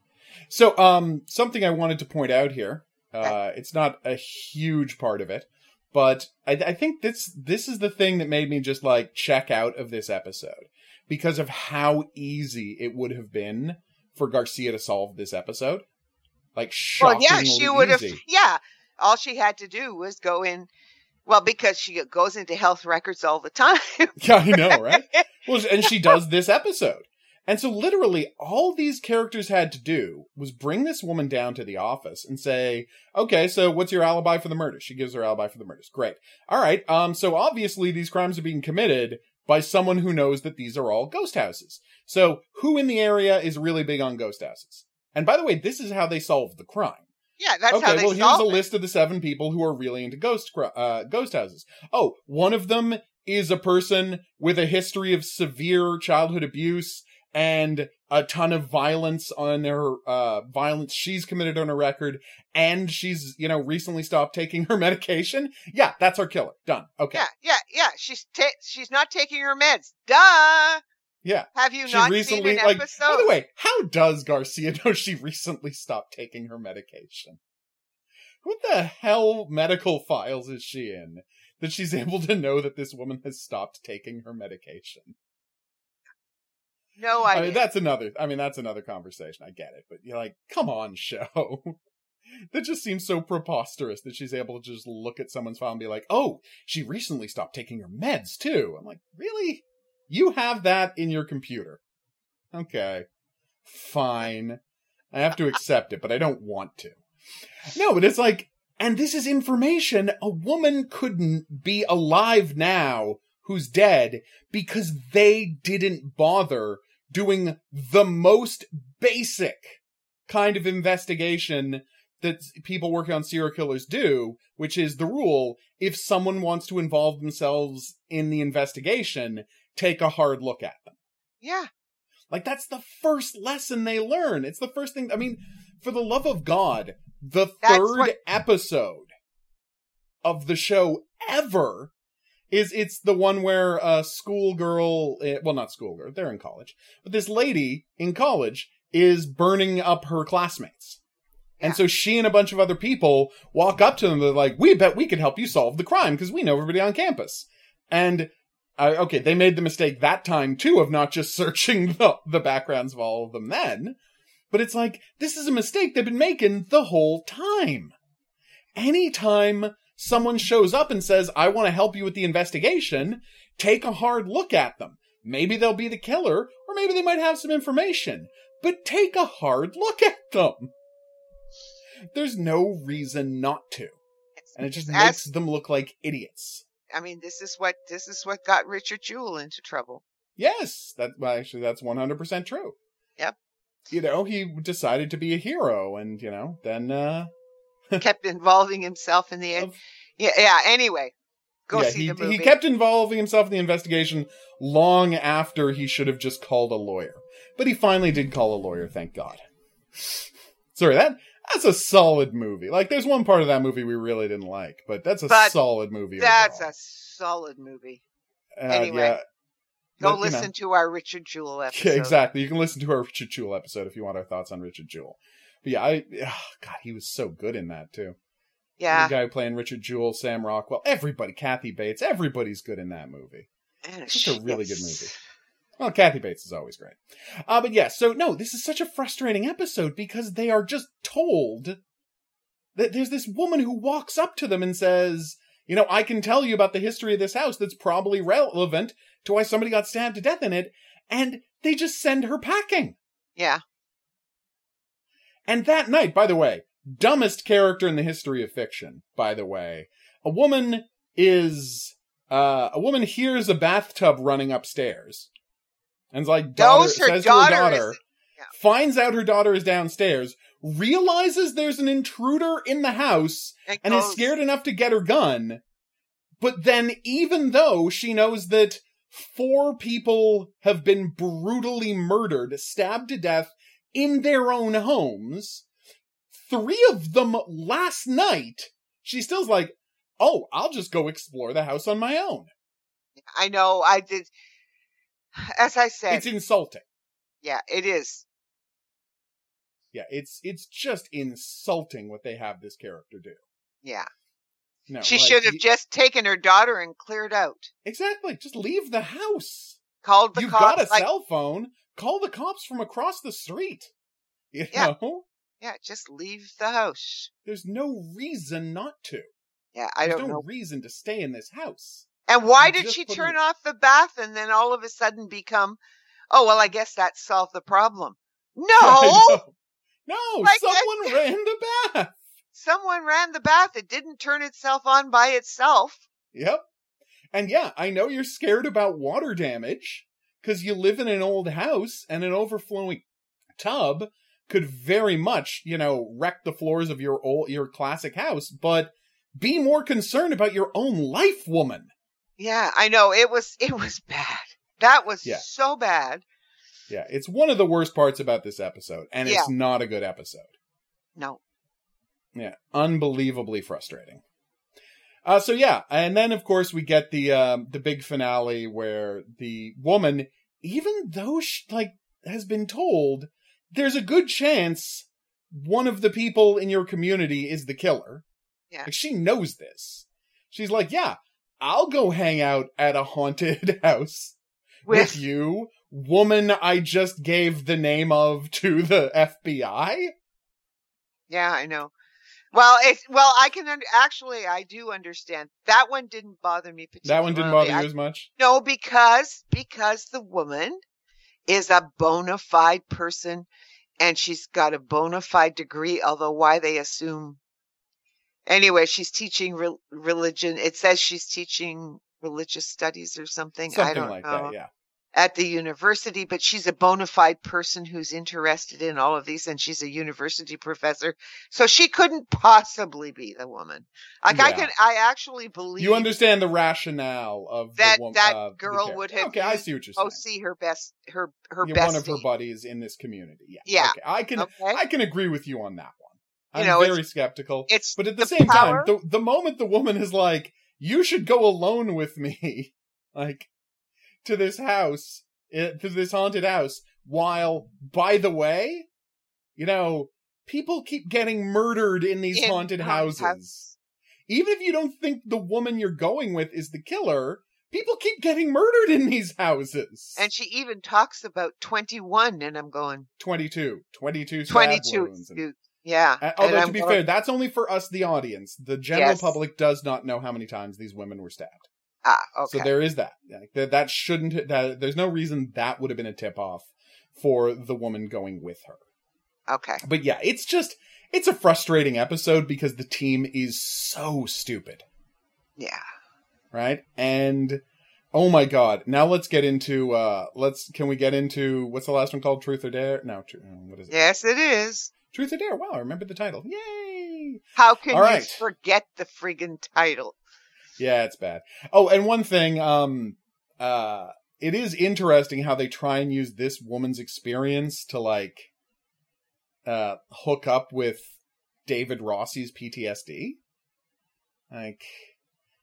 S1: So, um, something I wanted to point out here. Uh, it's not a huge part of it, but I, I think this this is the thing that made me just like check out of this episode because of how easy it would have been for Garcia to solve this episode. Like
S2: Well, yeah, she would have. Yeah, all she had to do was go in. Well, because she goes into health records all the <laughs> time.
S1: Yeah, I know, right? Well, and she does this episode. And so literally all these characters had to do was bring this woman down to the office and say, okay, so what's your alibi for the murder? She gives her alibi for the murders. Great. All right. Um, so obviously these crimes are being committed by someone who knows that these are all ghost houses. So who in the area is really big on ghost houses? And by the way, this is how they solved the crime.
S2: yeah, that's
S1: okay,
S2: how they
S1: well, here's
S2: solve
S1: a list of the seven people who are really into ghost uh, ghost houses. Oh, one of them is a person with a history of severe childhood abuse and a ton of violence on her uh violence she's committed on her record and she's you know recently stopped taking her <laughs> medication yeah that's her killer done okay
S2: Yeah, yeah, yeah. She's ta- she's not taking her meds. Duh.
S1: yeah
S2: Have you
S1: she
S2: not
S1: recently
S2: seen an
S1: like
S2: episode?
S1: by the way how does garcia know she recently stopped taking her medication what the hell medical files is she in that she's <laughs> able to know that this woman has stopped taking her medication
S2: no
S1: I mean, that's another. I mean, that's another conversation. I get it, but you're like, come on, show. <laughs> that just seems so preposterous that she's able to just look at someone's file and be like, "Oh, she recently stopped taking her meds too." I'm like, really? You have that in your computer? Okay, fine. I have to <laughs> accept it, but I don't want to. No, but it's like, and this is information a woman couldn't be alive now who's dead because they didn't bother doing the most basic kind of investigation that people working on serial killers do, which is the rule if someone wants to involve themselves in the investigation, take a hard look at them.
S2: yeah.
S1: Like that's the first lesson they learn. It's the first thing. I mean, for the love of God, the
S2: That's
S1: third
S2: what-
S1: episode of the show ever is it's the one where a schoolgirl, eh, well, not schoolgirl, they're in college, but this lady in college is burning up her classmates. And
S2: Yeah.
S1: so she and a bunch of other people walk up to them. They're like, "We bet we could help you solve the crime because we know everybody on campus." And uh, okay, they made the mistake that time too of not just <laughs> searching the, the backgrounds of all of them then. But it's like, this is a mistake they've been making the whole time. Anytime someone shows up and says, I want to help you with the investigation, take a hard look at them. Maybe they'll be the killer, or maybe they might have some information. But take a hard look at them. There's no reason not to. And it just
S2: As-
S1: makes them look like idiots.
S2: I mean, this is what this is what got Richard Jewell into trouble.
S1: Yes, that well, actually that's one hundred percent true.
S2: Yep.
S1: You know, he decided to be a hero, and you know, then uh, <laughs>
S2: Kept involving himself in the
S1: Of-
S2: yeah yeah. Anyway, go
S1: yeah,
S2: see
S1: he
S2: the movie.
S1: he kept involving himself in the investigation long after he should have just called a lawyer. But he finally did call a lawyer, thank God. Sorry, that that's a solid movie. Like, there's one part of that movie we really didn't like, but that's a
S2: But
S1: solid movie.
S2: That's
S1: overall.
S2: a solid movie.
S1: Uh,
S2: anyway,
S1: yeah,
S2: Go
S1: but, you know.
S2: listen to our Richard Jewell <laughs> episode.
S1: Yeah, exactly. You can listen to our Richard Jewell episode if you want our thoughts on Richard Jewell. But yeah, I ugh, God, he was so good in that too.
S2: Yeah,
S1: The guy playing Richard Jewell, Sam Rockwell, everybody, Kathy Bates, everybody's good in that movie.
S2: and
S1: It's just a really good movie. Well, Kathy Bates is always great. Uh, but yeah, so no, this is such a frustrating episode because they are just told that there's this woman who walks up to them and says, you know, I can tell you about the history of this house that's probably relevant to why somebody got stabbed to death in it. And they just send her packing.
S2: Yeah,
S1: And that night, by the way, dumbest character in the history of fiction, by the way, a woman is, uh, a woman hears a bathtub running upstairs. And is like, daughter, says
S2: daughter
S1: to her daughter,
S2: is- yeah.
S1: finds out her daughter is downstairs, realizes there's an intruder in the house,
S2: and,
S1: and is scared enough to get her gun. But then, even though she knows that four people have been brutally murdered, stabbed to death in their own homes, three of them last night, she still's like, oh, I'll just go explore the house on my own.
S2: I know. I did. As I said,
S1: It's insulting.
S2: yeah, it is.
S1: Yeah, it's it's just insulting what they have this character do.
S2: Yeah.
S1: No,
S2: she
S1: like,
S2: should have
S1: you-
S2: just taken her daughter and cleared out.
S1: exactly just leave the house.
S2: Called the
S1: You've
S2: cops.
S1: got a
S2: like,
S1: cell phone. Call the cops from across the street. You
S2: Yeah.
S1: know,
S2: yeah, just leave the house.
S1: there's no reason not to.
S2: Yeah, I
S1: There's
S2: don't
S1: no
S2: know.
S1: reason to stay in this house.
S2: And why
S1: you
S2: did she turn off the bath and then all of a sudden become, oh, well, I guess that solved the problem? <laughs> No!
S1: No, <laughs>
S2: Like,
S1: someone <laughs> ran the bath.
S2: Someone ran the bath. It didn't turn itself on by itself.
S1: Yep. And yeah, I know you're scared about water damage because you live in an old house and an overflowing tub could very much, you know, wreck the floors of your old your classic house, but be more concerned about your own life, woman.
S2: Yeah, I know. It was, it was bad. That was
S1: Yeah.
S2: so bad.
S1: Yeah, it's one of the worst parts about this episode, and
S2: Yeah.
S1: it's not a good episode.
S2: No.
S1: Yeah, unbelievably frustrating. Uh, so yeah, and then of course we get the um, the big finale where the woman, even though she like has been told, there's a good chance one of the people in your community is the killer.
S2: Yeah.
S1: like she knows this. She's like, yeah, I'll go hang out at a haunted <laughs> house with,
S2: With,
S1: you, woman. I just gave the name of to the FBI.
S2: yeah, I know. Well, it's, well, I can, un- actually, I do understand. That one didn't bother me particularly.
S1: That one didn't bother you as much.
S2: No, because because the woman is a bona fide person and she's got a bona fide degree, although why they assume anyway, she's teaching re- religion. It says she's teaching religious studies or something. I
S1: Something
S2: don't
S1: like
S2: know.
S1: that, yeah.
S2: At the university, but she's a bona fide person who's interested in all of these and she's a university professor. So she couldn't possibly be the woman. Like I can I actually believe
S1: You understand the rationale of
S2: That-
S1: the woman,
S2: that
S1: uh,
S2: girl would have
S1: Okay, I see what you're saying.
S2: Oh, see her best her her
S1: You're one of her buddies in this community. Yeah.
S2: Yeah.
S1: Okay. I can
S2: Okay.
S1: I can agree with you on that one. I'm
S2: know, it's-
S1: very skeptical.
S2: It's
S1: But at the,
S2: the
S1: same
S2: power-
S1: time, the the moment the woman is like, "You should go alone with me," <laughs> like to this house, eh, to this haunted house. While, by the way, you know, people keep getting murdered in these
S2: in
S1: haunted houses.
S2: house.
S1: Even if you don't think the woman you're going with is the killer, people keep getting murdered in these houses.
S2: And she even talks about 21, and I'm going,
S1: 22. 22 stab
S2: 22.
S1: wounds.
S2: Yeah.
S1: Uh,
S2: and
S1: although, to be
S2: going,
S1: fair, that's only for us, the audience. The general
S2: Yes.
S1: public does not know how many times these women were stabbed.
S2: Ah, okay.
S1: So there is that. Like, that, that shouldn't, that, there's no reason that would have been a tip off for the woman going with her.
S2: okay.
S1: But yeah, it's just, it's a frustrating episode because the team is so stupid.
S2: Yeah.
S1: right? And oh my god, now let's get into uh let's can we get into what's the last one called Truth or Dare? No, tr- uh, what is it?
S2: Yes, it is.
S1: Truth or Dare. Wow, I remember the title. Yay!
S2: How can
S1: All
S2: you
S1: right.
S2: forget the friggin' title?
S1: Yeah, it's bad. Oh, and one thing um uh it is interesting how they try and use this woman's experience to like uh hook up with David Rossi's PTSD. Like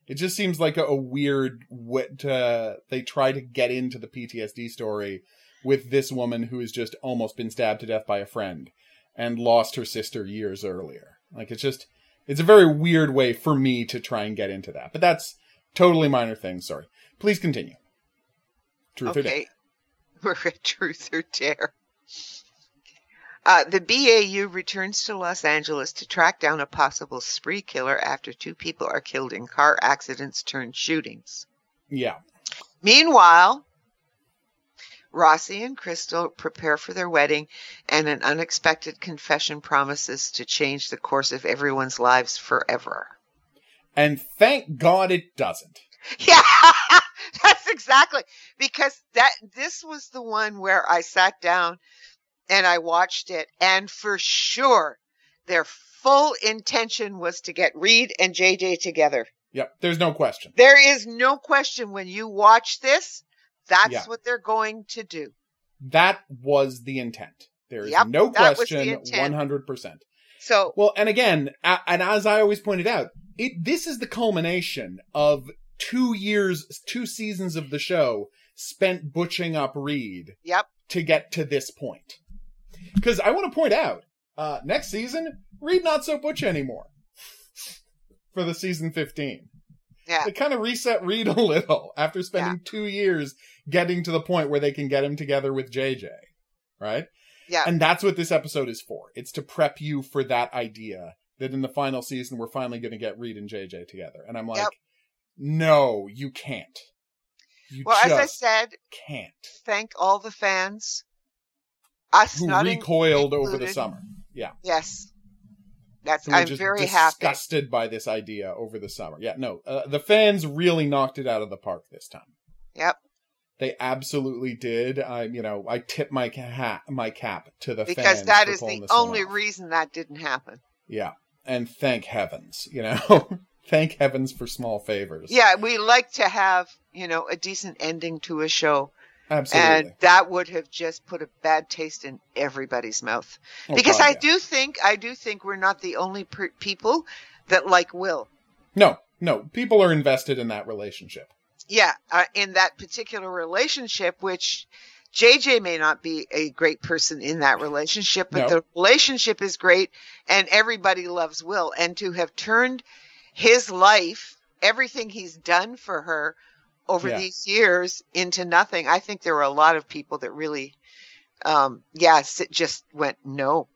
S1: it just seems like a, a weird wit uh they try to get into the PTSD story with this woman who has just almost been stabbed to death by a friend and lost her sister years earlier. Like it's just it's a very weird way for me to try and get into that. But that's totally minor things, sorry. Please continue. Truth or dare.
S2: okay. <laughs> We're at Truth or Dare. Uh, the BAU returns to Los Angeles to track down a possible spree killer after two people are killed in car accidents turned shootings.
S1: Yeah.
S2: Meanwhile, Rossi and Krystall prepare for their wedding, and an unexpected confession promises to change the course of everyone's lives forever.
S1: And thank God it doesn't. <laughs>
S2: Yeah, <laughs> that's exactly because that this was the one where I sat down and I watched it, and for sure, their full intention was to get Reid and JJ together.
S1: Yep. There's no question.
S2: There is no question when you watch this, that's
S1: Yeah.
S2: what they're going to do.
S1: That was the intent. There is
S2: Yep,
S1: no
S2: that was the
S1: question. 100%.
S2: So
S1: Well, and again, and as I always pointed out, it this is the culmination of two years, two seasons of the show spent butching up Reid
S2: Yep.
S1: to get to this point. Because I want to point out, Uh, next season, Reid not so butch anymore <laughs> for the season 15.
S2: Yeah.
S1: They kind of reset Reid <laughs> a little after spending two years getting to the point where they can get him together with JJ. Right?
S2: Yeah.
S1: And that's what this episode is for. It's to prep you for that idea that in the final season we're finally going to get Reid and JJ together. And I'm like,
S2: Yep.
S1: no, you can't. You
S2: Well, as I said,
S1: can't.
S2: thank all the fans. Us
S1: Who recoiled over the summer. Yeah.
S2: Yes. That's I'm
S1: just
S2: very happy.
S1: disgusted by this idea over the summer. Yeah, no, uh, the fans really knocked it out of the park this time.
S2: Yep.
S1: They absolutely did. I, you know, I tip my hat, my cap to the
S2: Because
S1: fans
S2: that is the only reason that didn't happen.
S1: Yeah, and thank heavens, you know, <laughs> thank heavens for small favors.
S2: Yeah, we like to have, you know, a decent ending to a show.
S1: Absolutely.
S2: And that would have just put a bad taste in everybody's mouth.
S1: Oh,
S2: because
S1: God,
S2: I
S1: yeah.
S2: do think, I do think we're not the only per- people that like Will.
S1: No, no, people are invested in that relationship.
S2: Yeah, uh, in that particular relationship, which JJ may not be a great person in that relationship, but
S1: No.
S2: the relationship is great and everybody loves Will. And to have turned his life, everything he's done for her over
S1: Yeah.
S2: these years into nothing, I think there were a lot of people that really, um, yes, it just went no.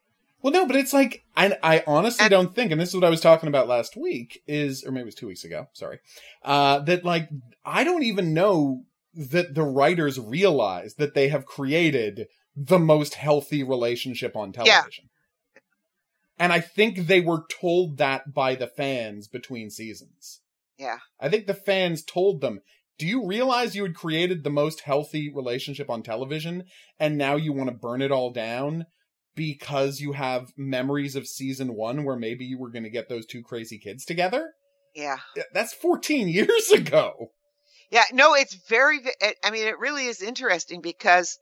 S1: Well, no, but it's like I, I honestly
S2: And-
S1: don't think, and this is what I was talking about last week, is or maybe it was two weeks ago. Sorry, uh, that like I don't even know that the writers realize that they have created the most healthy relationship on television. And I think they were told that by the fans between seasons.
S2: Yeah.
S1: I think the fans told them, do you realize you had created the most healthy relationship on television and now you want to burn it all down because you have memories of season one where maybe you were going to get those two crazy kids together?
S2: Yeah.
S1: That's 14 <laughs> years ago.
S2: Yeah, no, it's very. I mean, it really is interesting because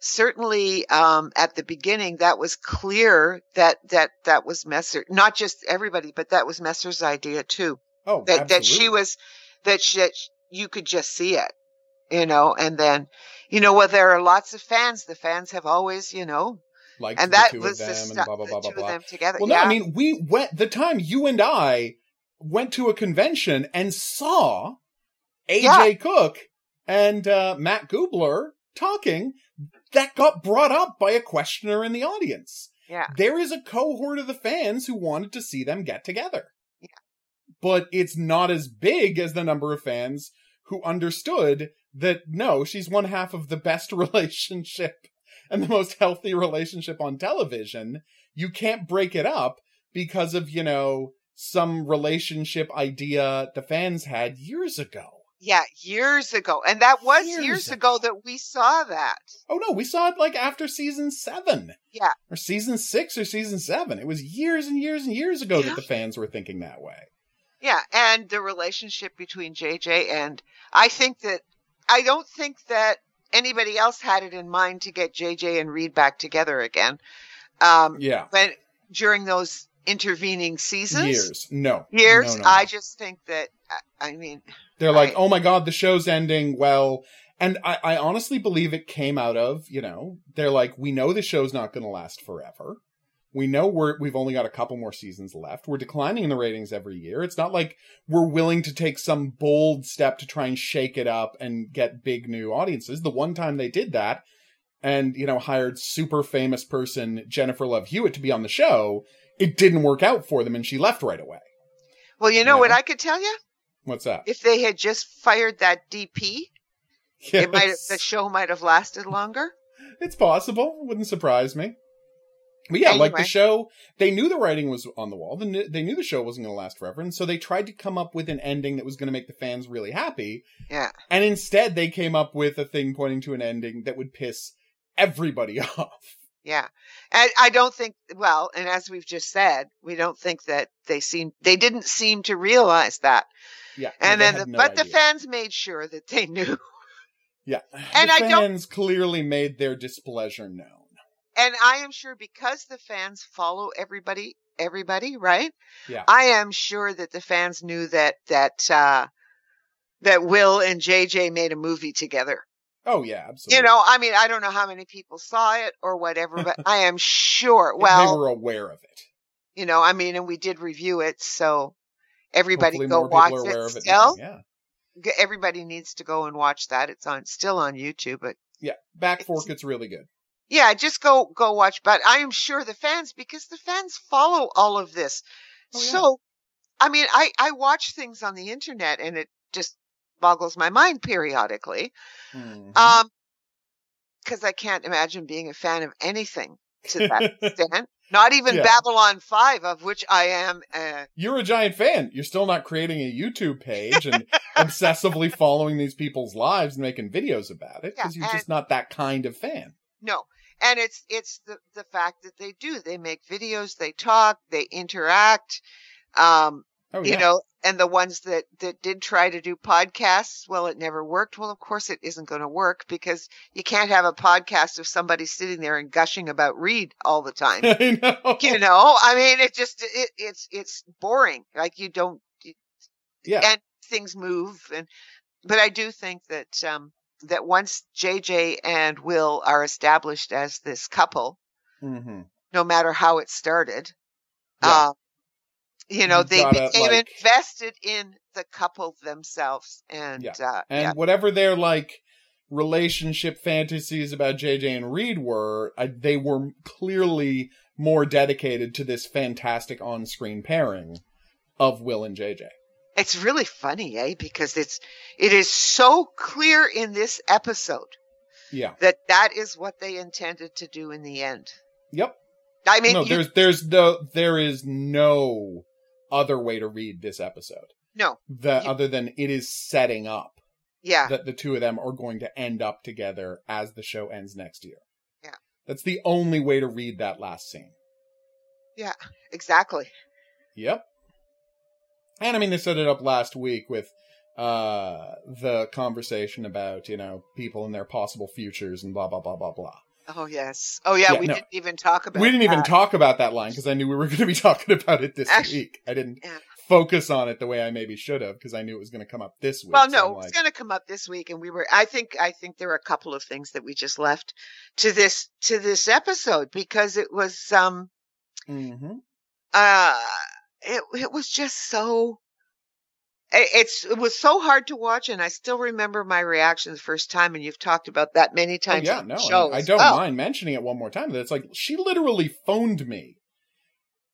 S2: certainly um, at the beginning that was clear that that that was Messer, not just everybody, but that was Messer's idea too.
S1: Oh,
S2: That that she was that she, you could just see it, you know, and then you know, well, there are lots of fans. The fans have always, you know,
S1: Liked
S2: and that was
S1: them and
S2: stu-
S1: blah, blah, blah, blah, blah.
S2: of them together.
S1: Well, no. I mean, we went, the time you and I went to a convention and saw AJ
S2: Yeah.
S1: Cook and uh, Matt Gubler talking, that got brought up by a questioner in the audience.
S2: yeah,
S1: There is a cohort of the fans who wanted to see them get together.
S2: Yeah.
S1: But it's not as big as the number of fans who understood that no, she's one half of the best <laughs> relationship and the most healthy relationship on television. You can't break it up because of, you know, some relationship idea the fans had years ago.
S2: yeah, years ago, and that was
S1: Years
S2: years,
S1: ago.
S2: ago that we saw that.
S1: Oh no, we saw it like after season seven.
S2: Yeah.
S1: Or season six or season seven. It was years and years and years ago
S2: Yeah.
S1: that the fans were thinking that way.
S2: Yeah, and the relationship between JJ and I think that I don't think that anybody else had it in mind to get JJ and Reid back together again. Um,
S1: Yeah.
S2: when during those intervening seasons,
S1: Years. No.
S2: years,
S1: No, no, no.
S2: I just think that I- I mean,
S1: They're like,
S2: I-
S1: oh my god, the show's ending. Well, and I, I honestly believe it came out of, you know, they're like, we know the show's not going to last forever. We know we're, we've only got a couple more seasons left. We're declining in the ratings every year. It's not like we're willing to take some bold step to try and shake it up and get big new audiences. The one time they did that and, you know, hired super famous person Jennifer Love Hewitt to be on the show, it didn't work out for them and she left right away.
S2: well, you know what I could tell you?
S1: What's that?
S2: If they had just fired that DP, it might the show might have lasted longer.
S1: It's possible. Wouldn't surprise me. But yeah, like the show, they knew the writing was on the wall. They knew, the show wasn't going to last forever, and so they tried to come up with an ending that was going to make the fans really happy.
S2: Yeah.
S1: And instead, they came up with a thing pointing to an ending that would piss everybody <laughs> off.
S2: Yeah. And I don't think, well, and as we've just said, we don't think that they seem, they didn't seem to realize that.
S1: Yeah,
S2: And then, the,
S1: no
S2: but the fans made sure that they knew.
S1: yeah,
S2: and
S1: the
S2: I don't-
S1: clearly made their displeasure known.
S2: And I am sure because the fans follow everybody, everybody, right?
S1: Yeah.
S2: I am sure that the fans knew that, that, uh, that Will and JJ made a movie together.
S1: Oh yeah, absolutely.
S2: You know, I mean, I don't know how many people saw it or whatever, but I am sure. <laughs> Well,
S1: they were aware of it.
S2: You know, I mean, and we did review it, so everybody
S1: Hopefully
S2: go watch it. Still,
S1: now, Yeah,
S2: everybody needs to go and watch that. It's on still on YouTube, but
S1: yeah. Back
S2: It's-
S1: fork, it's really good.
S2: Yeah, just go go watch. But I am sure the fans, because the fans follow all of this.
S1: Oh, yeah.
S2: So, I mean, I I watch things on the internet, and it just boggles my mind periodically.
S1: Mhm.
S2: Um, because I can't imagine being a fan of anything to that <laughs> extent. Not even
S1: Yeah.
S2: Babylon Five, of which I am. Uh,
S1: You're a giant fan. You're still not creating a YouTube page and <laughs> obsessively following these people's lives and making videos about it because
S2: Yeah,
S1: you're just not that kind of fan.
S2: no, and it's it's the the fact that they do. They make videos, they talk, they interact. Um,
S1: Oh
S2: you
S1: yeah.
S2: know, and the ones that that did try to do podcasts, well, it never worked. Well, of course, it isn't going to work because you can't have a podcast of somebody sitting there and gushing about Reid all the <laughs> time.
S1: I know.
S2: you know, I mean, it just it, it's it's boring. Like you don't
S1: Yeah.
S2: and things move and but I do think that um that once JJ and Will are established as this couple,
S1: hmm
S2: no matter how it started,
S1: Yeah.
S2: uh, you know,
S1: You
S2: they
S1: gotta,
S2: became
S1: like-
S2: invested in the couple themselves and
S1: Yeah.
S2: uh
S1: And
S2: yeah,
S1: whatever their like relationship fantasies about JJ and Reid were, I, they were clearly more dedicated to this fantastic on-screen pairing of Will and JJ.
S2: It's really funny, eh? Because it's it is so clear in this episode
S1: Yeah.
S2: that that is what they intended to do in the end.
S1: Yep.
S2: I mean,
S1: no,
S2: you-
S1: there's there's no there is no other way to read this episode
S2: no,
S1: that
S2: You-
S1: other than it is setting up
S2: yeah,
S1: that the two of them are going to end up together as the show ends next year.
S2: Yeah.
S1: That's the only way to read that last scene.
S2: Yeah, exactly.
S1: Yep. And I mean, they set it up last week with uh the conversation about you know people and their possible futures and blah blah blah blah blah.
S2: Oh yes. Oh yeah.
S1: Yeah,
S2: we
S1: no.
S2: didn't even talk about.
S1: we didn't even
S2: that.
S1: talk about that line because I knew we were <laughs> going to be talking about it this
S2: Actu-
S1: week. I didn't
S2: Yeah.
S1: focus on it the way I maybe should have because I knew it was going to come up this week.
S2: Well, no,
S1: like,
S2: going to come up this week, and we were. I think. I think there are a couple of things that we just left to this to this episode because it was. um
S1: mhm.
S2: uh It it was just so. it- It's it was so hard to watch, and I still remember my reaction the first time. And you've talked about that many
S1: Oh,
S2: times.
S1: yeah,
S2: on the
S1: no,
S2: show
S1: I don't
S2: well.
S1: mind mentioning it one more time. That it's like she literally phoned me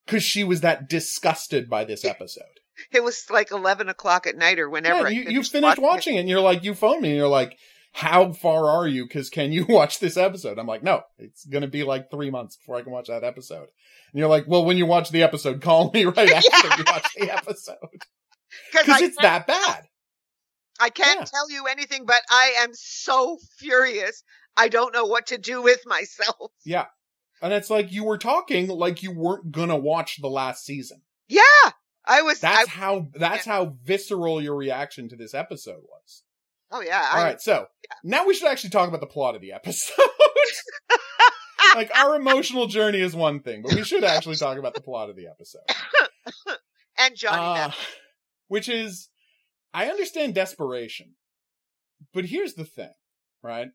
S1: because she was that disgusted by this episode.
S2: It was like eleven o'clock at night or whenever.
S1: Yeah,
S2: I
S1: you, you
S2: finished
S1: finished
S2: watching it.
S1: watching it and you're like, you phoned me and you're like, how far are you? Because can you <laughs> watch this episode? I'm like, no, it's going to be like three months before I can watch that episode. And you're like, well, when you watch the episode, <laughs> call me right after you watch the episode. <laughs>
S2: because
S1: Because it's that bad.
S2: I can't
S1: Yeah.
S2: tell you anything, but I am so furious. I don't know what to do with myself.
S1: Yeah. And it's like you were talking like you weren't going to watch the last season.
S2: Yeah, I was.
S1: That's
S2: I,
S1: how, that's how visceral your reaction to this episode was.
S2: Oh yeah.
S1: All
S2: I,
S1: right, so now we should actually talk about the plot of the episode. <laughs> like our emotional journey is one thing, but we should actually talk about the plot of the episode. <coughs>
S2: and Johnny.
S1: Uh, which is, I understand desperation, but here's the thing, right?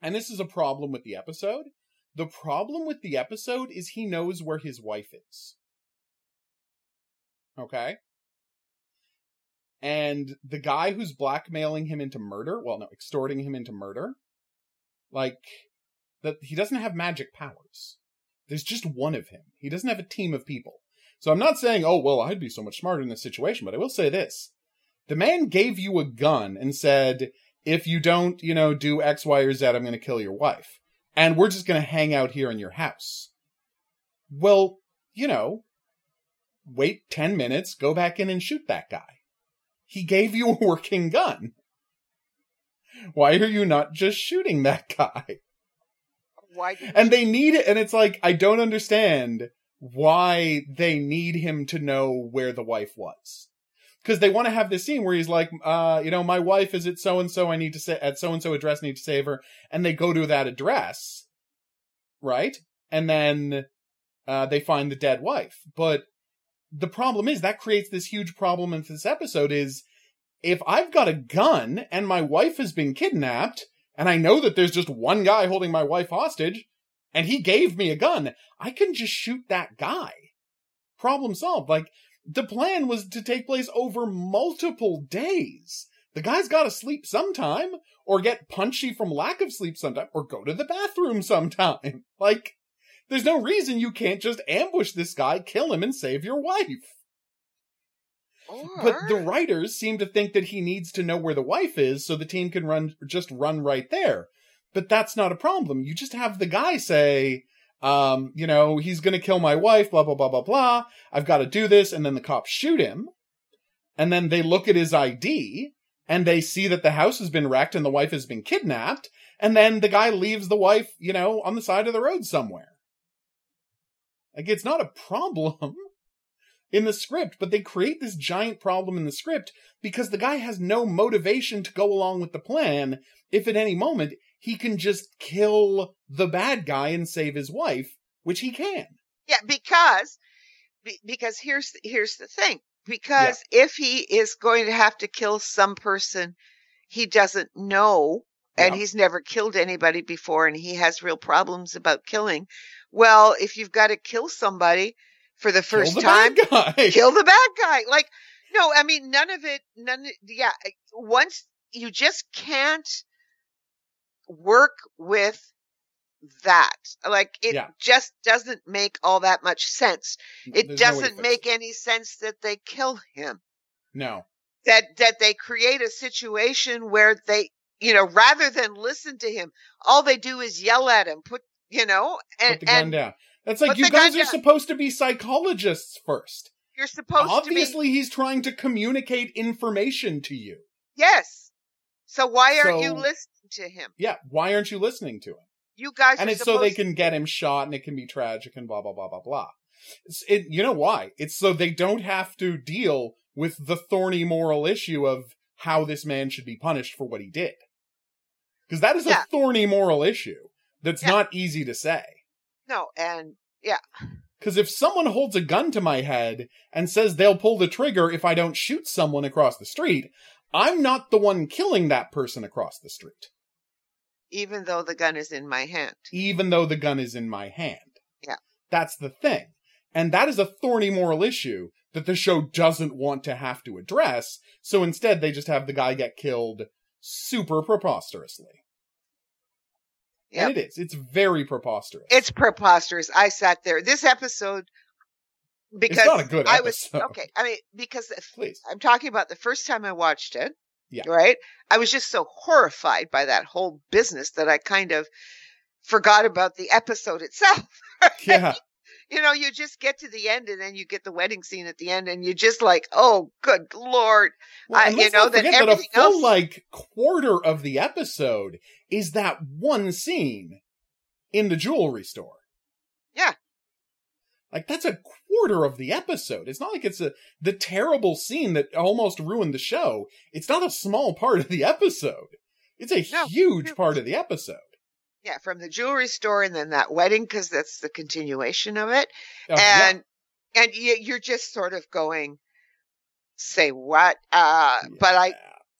S1: And this is a problem with the episode. The problem with the episode is he knows where his wife is. Okay? And the guy who's blackmailing him into murder, well, no, extorting him into murder, like, that he doesn't have magic powers. There's just one of him. He doesn't have a team of people. So I'm not saying, oh, well, I'd be so much smarter in this situation, but I will say this. The man gave you a gun and said, if you don't, you know, do X, Y, or Z, I'm going to kill your wife. And we're just going to hang out here in your house. Well, you know, wait 10 minutes, go back in and shoot that guy. He gave you a working gun. Why are you not just shooting that guy?
S2: Why?
S1: And they need it and it's like i don't understand why they need him to know where the wife was because they want to have this scene where he's like uh you know my wife is at so and so i need to say at so and so address I need to save her and they go to that address right and then uh they find the dead wife but the problem is that creates this huge problem in this episode is if i've got a gun and my wife has been kidnapped and I know that there's just one guy holding my wife hostage, and he gave me a gun, I can just shoot that guy. Problem solved. Like, the plan was to take place over multiple days. The guy's gotta sleep sometime, or get punchy from lack of sleep sometime, or go to the bathroom sometime. <laughs> Like, there's no reason you can't just ambush this guy, kill him, and save your wife.
S2: Or,
S1: But the writers seem to think that he needs to know where the wife is so the team can run just run right there. But that's not a problem. You just have the guy say, um, you know, he's gonna kill my wife, blah blah blah blah blah. I've got to do this, and then the cops shoot him. And then they look at his ID and they see that the house has been wrecked and the wife has been kidnapped. And then the guy leaves the wife, you know, on the side of the road somewhere. Like it's not a problem <laughs> in the script, but they create this giant problem in the script because the guy has no motivation to go along with the plan if at any moment he can just kill the bad guy and save his wife, which he can.
S2: yeah, because because here's here's the thing. Because if he is going to have to kill some person he doesn't know and
S1: Yeah.
S2: he's never killed anybody before and he has real problems about killing, well, if you've got to kill somebody for the first
S1: kill the
S2: time, <laughs> kill the bad guy. Like, no, I mean, none of it, none, yeah, once you just can't work with that. Like, it
S1: Yeah.
S2: just doesn't make all that much sense. It
S1: There's no
S2: doesn't
S1: fix
S2: make
S1: it.
S2: any sense that they kill him.
S1: No.
S2: That, that they create a situation where they, you know, rather than listen to him, all they do is yell at him, put, you know, and,
S1: Put the gun
S2: and
S1: down. That's like you guys are
S2: down.
S1: supposed to be psychologists first.
S2: you're supposed to be
S1: Obviously, he's trying to communicate information to you.
S2: Yes. So why aren't you listening to him?
S1: Yeah, why aren't you listening to him?
S2: You guys
S1: and it's so they can get him shot and it can be tragic and blah blah blah blah blah. It's, it, you know why? It's so they don't have to deal with the thorny moral issue of how this man should be punished for what he did. Because that is
S2: Yeah.
S1: a thorny moral issue that's
S2: Yeah.
S1: not easy to say.
S2: No, and yeah,
S1: Because if someone holds a gun to my head and says they'll pull the trigger if I don't shoot someone across the street, I'm not the one killing that person across the street,
S2: even though the gun is in my hand.
S1: even though the gun is in my hand.
S2: Yeah.
S1: That's the thing. And that is a thorny moral issue that the show doesn't want to have to address, so instead they just have the guy get killed super preposterously.
S2: Yep.
S1: And it is. It's very preposterous.
S2: It's preposterous. I sat there. This episode because
S1: not a good
S2: I was
S1: episode.
S2: okay. I mean, because
S1: Please.
S2: I'm talking about the first time I watched it.
S1: Yeah.
S2: Right. I was just so horrified by that whole business that I kind of forgot about the episode itself. <laughs>
S1: Yeah.
S2: You know, you just get to the end and then you get the wedding scene at the end and you're just like, oh, good lord.
S1: Well, and
S2: you know, that
S1: forget that a
S2: everything
S1: full
S2: else-
S1: like quarter of the episode is that one scene in the jewelry store.
S2: Yeah.
S1: Like that's a quarter of the episode. It's not like it's a the terrible scene that almost ruined the show. It's not a small part of the episode. It's a
S2: No,
S1: huge
S2: no.
S1: part of the episode.
S2: Yeah, from the jewelry store and then that wedding because that's the continuation of it.
S1: Uh, yeah.
S2: and and you, you're just sort of going, say what? Uh, but I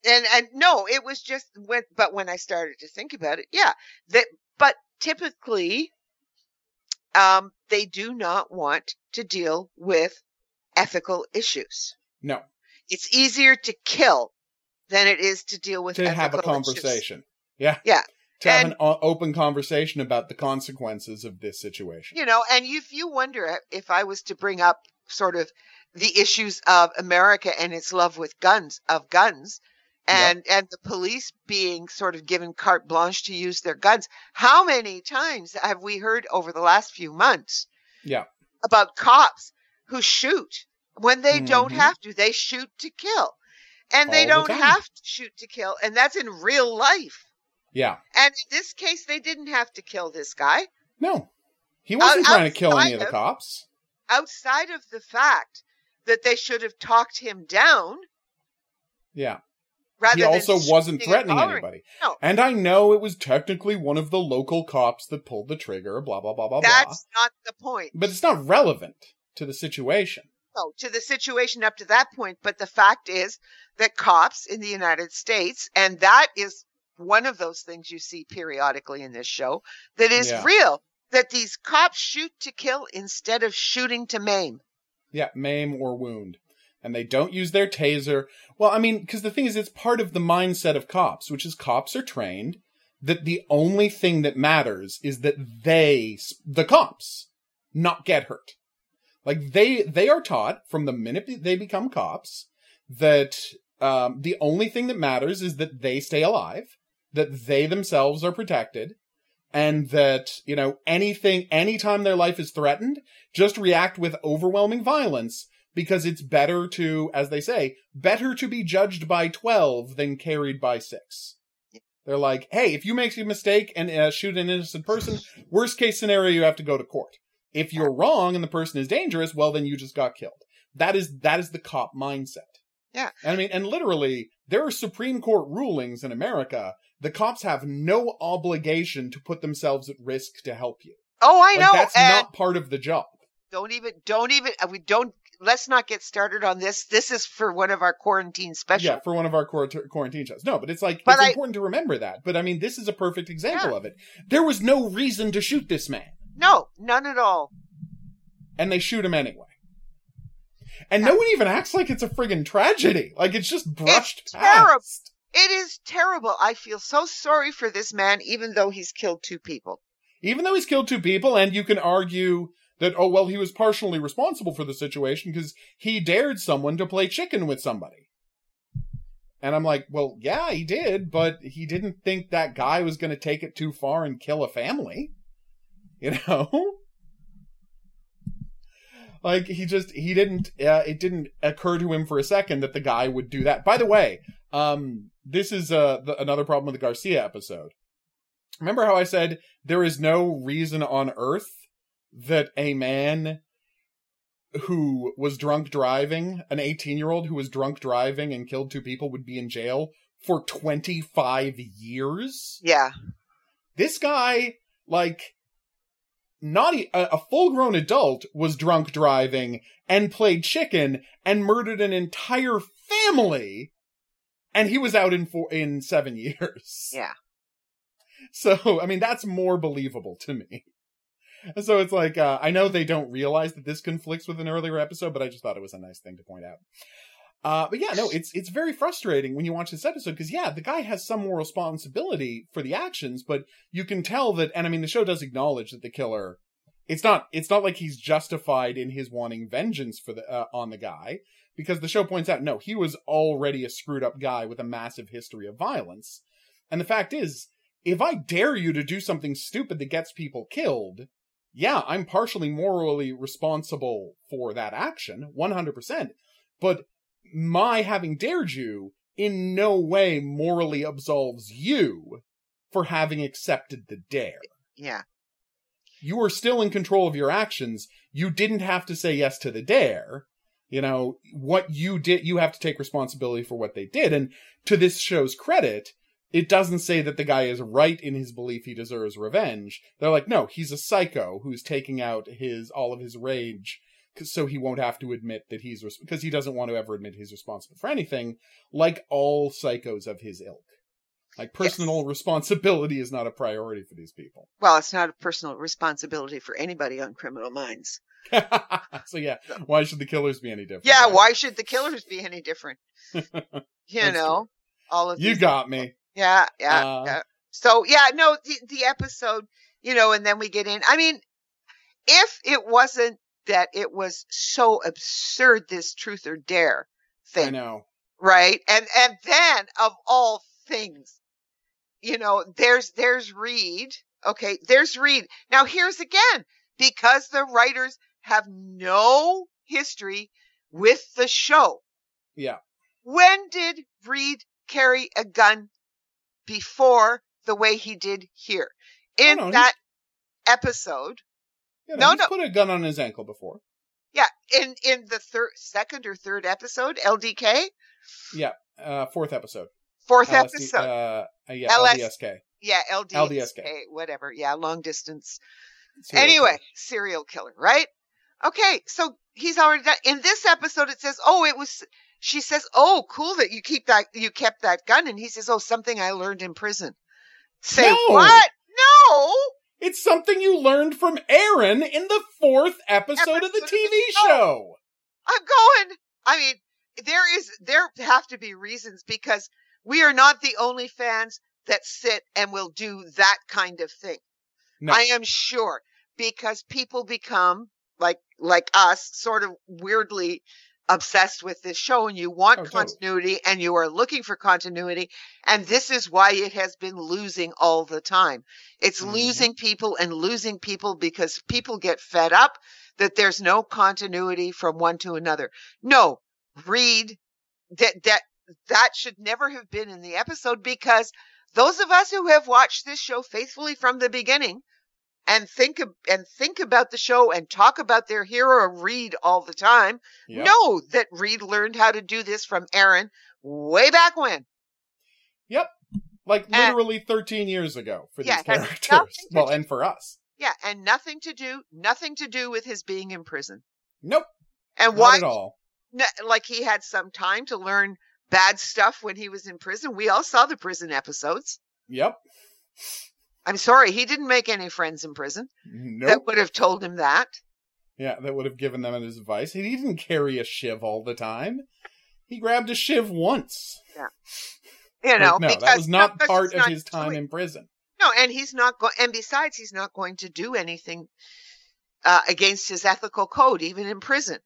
S2: and and no, it was just when. But when I started to think about it, yeah, that. But typically, um, they do not want to deal with ethical issues.
S1: no
S2: It's easier to kill than it is to deal with
S1: to have a
S2: ethical issues.
S1: conversation. Yeah.
S2: Yeah.
S1: To have an o- open conversation about the consequences of this situation.
S2: you know and if you wonder if i was to bring up sort of the issues of america and its love with guns of guns and and the police being sort of given carte blanche to use their guns how many times have we heard over the last few months
S1: Yeah.
S2: about cops who shoot when they don't
S1: Mhm.
S2: have to they shoot to kill and they
S1: All the
S2: don't
S1: time.
S2: have to shoot to kill and that's in real life
S1: Yeah.
S2: and in this case they didn't have to kill this guy
S1: No. He wasn't
S2: Out-
S1: trying to kill any of the cops.
S2: outside of the fact that they should have talked him down
S1: Yeah.
S2: rather
S1: he also wasn't threatening anybody.
S2: No.
S1: And I know it was technically one of the local cops that pulled the trigger, blah, blah, blah, blah, blah.
S2: That's not the point.
S1: But it's not relevant to the situation.
S2: No, to the situation up to that point. But the fact is that cops in the United States, and that is one of those things you see periodically in this show that is
S1: Yeah.
S2: real. That these cops shoot to kill instead of shooting to maim.
S1: Yeah, maim or wound. And they don't use their taser. Well, I mean, because the thing is, it's part of the mindset of cops, which is cops are trained that the only thing that matters is that they, the cops, not get hurt. Like they, they are taught from the minute they become cops that um, the only thing that matters is that they stay alive, that they themselves are protected, and that, you know, anything, anytime their life is threatened, just react with overwhelming violence because it's better to, as they say, better to be judged by 12 than carried by 6. They're like, hey, if you make a mistake and uh, shoot an innocent person, worst case scenario, you have to go to court. If you're wrong and the person is dangerous, well, then you just got killed. That is, that is the cop mindset.
S2: Yeah.
S1: And I mean, and literally, there are Supreme Court rulings in America. The cops have no obligation to put themselves at risk to help you.
S2: Oh, I
S1: Like,
S2: know.
S1: that's
S2: and
S1: not part of the job.
S2: don't even, don't even, uh, we don't, let's not get started on this. This is for one of our quarantine specials.
S1: Yeah, for one of our quar- quarantine shows. No, but it's like
S2: But
S1: it's
S2: I-
S1: important to remember that. But I mean, this is a perfect example
S2: Yeah.
S1: of it. There was no reason to shoot this man,
S2: No, none at all.
S1: and they shoot him anyway. And no one even acts like it's a friggin' tragedy. Like it's just brushed
S2: It's terrible.
S1: past.
S2: It is terrible. I feel so sorry for this man, even though he's killed two people.
S1: Even though he's killed two people, and you can argue that oh well, he was partially responsible for the situation because he dared someone to play chicken with somebody. And I'm like, well, yeah, he did, but he didn't think that guy was going to take it too far and kill a family. <laughs> You know? Like he just he didn't uh, it didn't occur to him for a second that the guy would do that. By the way, um this is uh the, another problem with the Garcia episode. Remember how I said there is no reason on earth that a man who was drunk driving, an 18 year old who was drunk driving and killed two people would be in jail for 25 years?
S2: Yeah.
S1: This guy, like, not a full grown adult was drunk driving and played chicken and murdered an entire family and he was out in four, in seven <laughs> years.
S2: Yeah.
S1: So, I mean, that's more believable to me. So it's like, uh, I know they don't realize that this conflicts with an earlier episode, but I just thought it was a nice thing to point out. Uh, but yeah, no, it's, it's very frustrating when you watch this episode because yeah, the guy has some more responsibility for the actions, but you can tell that, and I mean, the show does acknowledge that the killer, it's not, it's not like he's justified in his wanting vengeance for the, uh, on the guy because the show points out, no, he was already a screwed up guy with a massive history of violence. And the fact is, if I dare you to do something stupid that gets people killed, yeah, I'm partially morally responsible for that action, 100%. But my having dared you in no way morally absolves you for having accepted the dare.
S2: Yeah.
S1: You are still in control of your actions. You didn't have to say yes to the dare. You know, what you did, you have to take responsibility for what they did. And to this show's credit, it doesn't say that the guy is right in his belief he deserves revenge. They're like, no, he's a psycho who's taking out his all of his rage so he won't have to admit that he's res- because he doesn't want to ever admit he's responsible for anything, like all psychos of his ilk. Like personal responsibility is not a priority for these people.
S2: Well, it's not a personal responsibility for anybody on Criminal Minds. <laughs>
S1: so yeah, why should the killers be any different?
S2: Yeah,
S1: right?
S2: why should the killers be any different? <laughs> You know, all of
S1: You got me.
S2: Yeah, yeah,
S1: Uh,
S2: yeah. So yeah, no, the the episode, you know, and then we get in. I mean, if it wasn't that it was so absurd, this truth or dare
S1: I
S2: thing,
S1: know.
S2: right? And and then of all things, you know, there's there's Reid. Okay, there's Reid. Now here's again because the writers have no history with the show.
S1: Yeah.
S2: When did Reid carry a gun before the way he did here? In
S1: that he's-
S2: that episode,
S1: Yeah,
S2: No,
S1: he's
S2: no.
S1: put a gun on his ankle before.
S2: yeah, in in the third, second or third episode, LDK,
S1: Yeah, uh, fourth episode.
S2: fourth
S1: LSD
S2: episode,
S1: Uh, uh, yeah,
S2: LS
S1: LDSK.
S2: yeah, LDK,
S1: LDSK.
S2: whatever, yeah, long distance.
S1: Serial
S2: anyway,
S1: killer.
S2: serial killer, right? Okay, so he's already done. In this episode, it says, "Oh, it was she says, "Oh, cool that you keep that you kept that gun," and he says, "Oh, something I learned in prison." Say
S1: No.
S2: what? No.
S1: It's something you learned from Aaron in the fourth episode of the
S2: Episode of
S1: TV
S2: the show.
S1: show.
S2: Uh, I'm going. I mean, there is there have to be reasons because we are not the only fans that sit and will do that kind of thing.
S1: No.
S2: I am sure because people become like like us sort of weirdly obsessed with this show and you want
S1: Oh, totally.
S2: continuity and you are looking for continuity and this is why it has been losing all the time. It's
S1: Mhm.
S2: losing people and losing people because people get fed up that there's no continuity from one to another. No, read that that that should never have been in the episode because those of us who have watched this show faithfully from the beginning and think ab- and think about the show and talk about their hero Reid all the time
S1: Yep.
S2: know that Reid learned how to do this from Aaron way back when.
S1: Yep. Like
S2: And-
S1: literally 13 years ago for
S2: Yeah,
S1: these characters. <laughs> Well,
S2: do-
S1: and for us.
S2: Yeah, and nothing to do nothing to do with his being in prison.
S1: Nope.
S2: And
S1: Not
S2: why
S1: at all.
S2: like he had some time to learn bad stuff when he was in prison. We all saw the prison episodes.
S1: Yep.
S2: I'm sorry, he didn't make any friends in prison
S1: Nope.
S2: that would have told him that.
S1: Yeah, that would have given them his advice. He didn't carry a shiv all the time. He grabbed a shiv once. Yeah.
S2: You know,
S1: Like, no,
S2: because
S1: that was not
S2: because
S1: part of
S2: not
S1: his time
S2: doing-
S1: in prison.
S2: No, and he's not going. And besides, he's not going to do anything uh, against his ethical code, even in prison.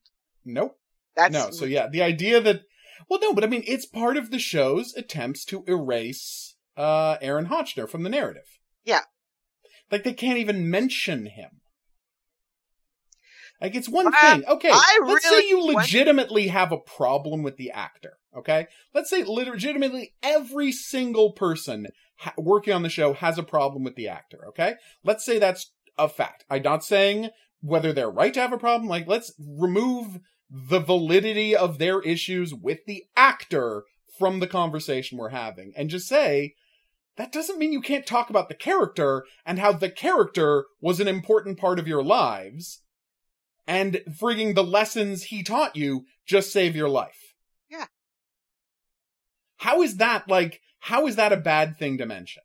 S1: Nope.
S2: That's
S1: no, so yeah, the idea that well, no, but I mean, it's part of the show's attempts to erase uh Aaron Hotchner from the narrative.
S2: Yeah.
S1: like they can't even mention him. Like it's one
S2: Uh,
S1: thing, okay.
S2: I
S1: let's
S2: really
S1: say you legitimately have a problem with the actor. Okay, let's say legitimately every single person ha- working on the show has a problem with the actor. Okay, let's say that's a fact. I'm not saying whether they're right to have a problem. Like, let's remove the validity of their issues with the actor from the conversation we're having and just say, that doesn't mean you can't talk about the character and how the character was an important part of your lives and frigging the lessons he taught you just save your life.
S2: Yeah.
S1: How is that like, how is that a bad thing to mention?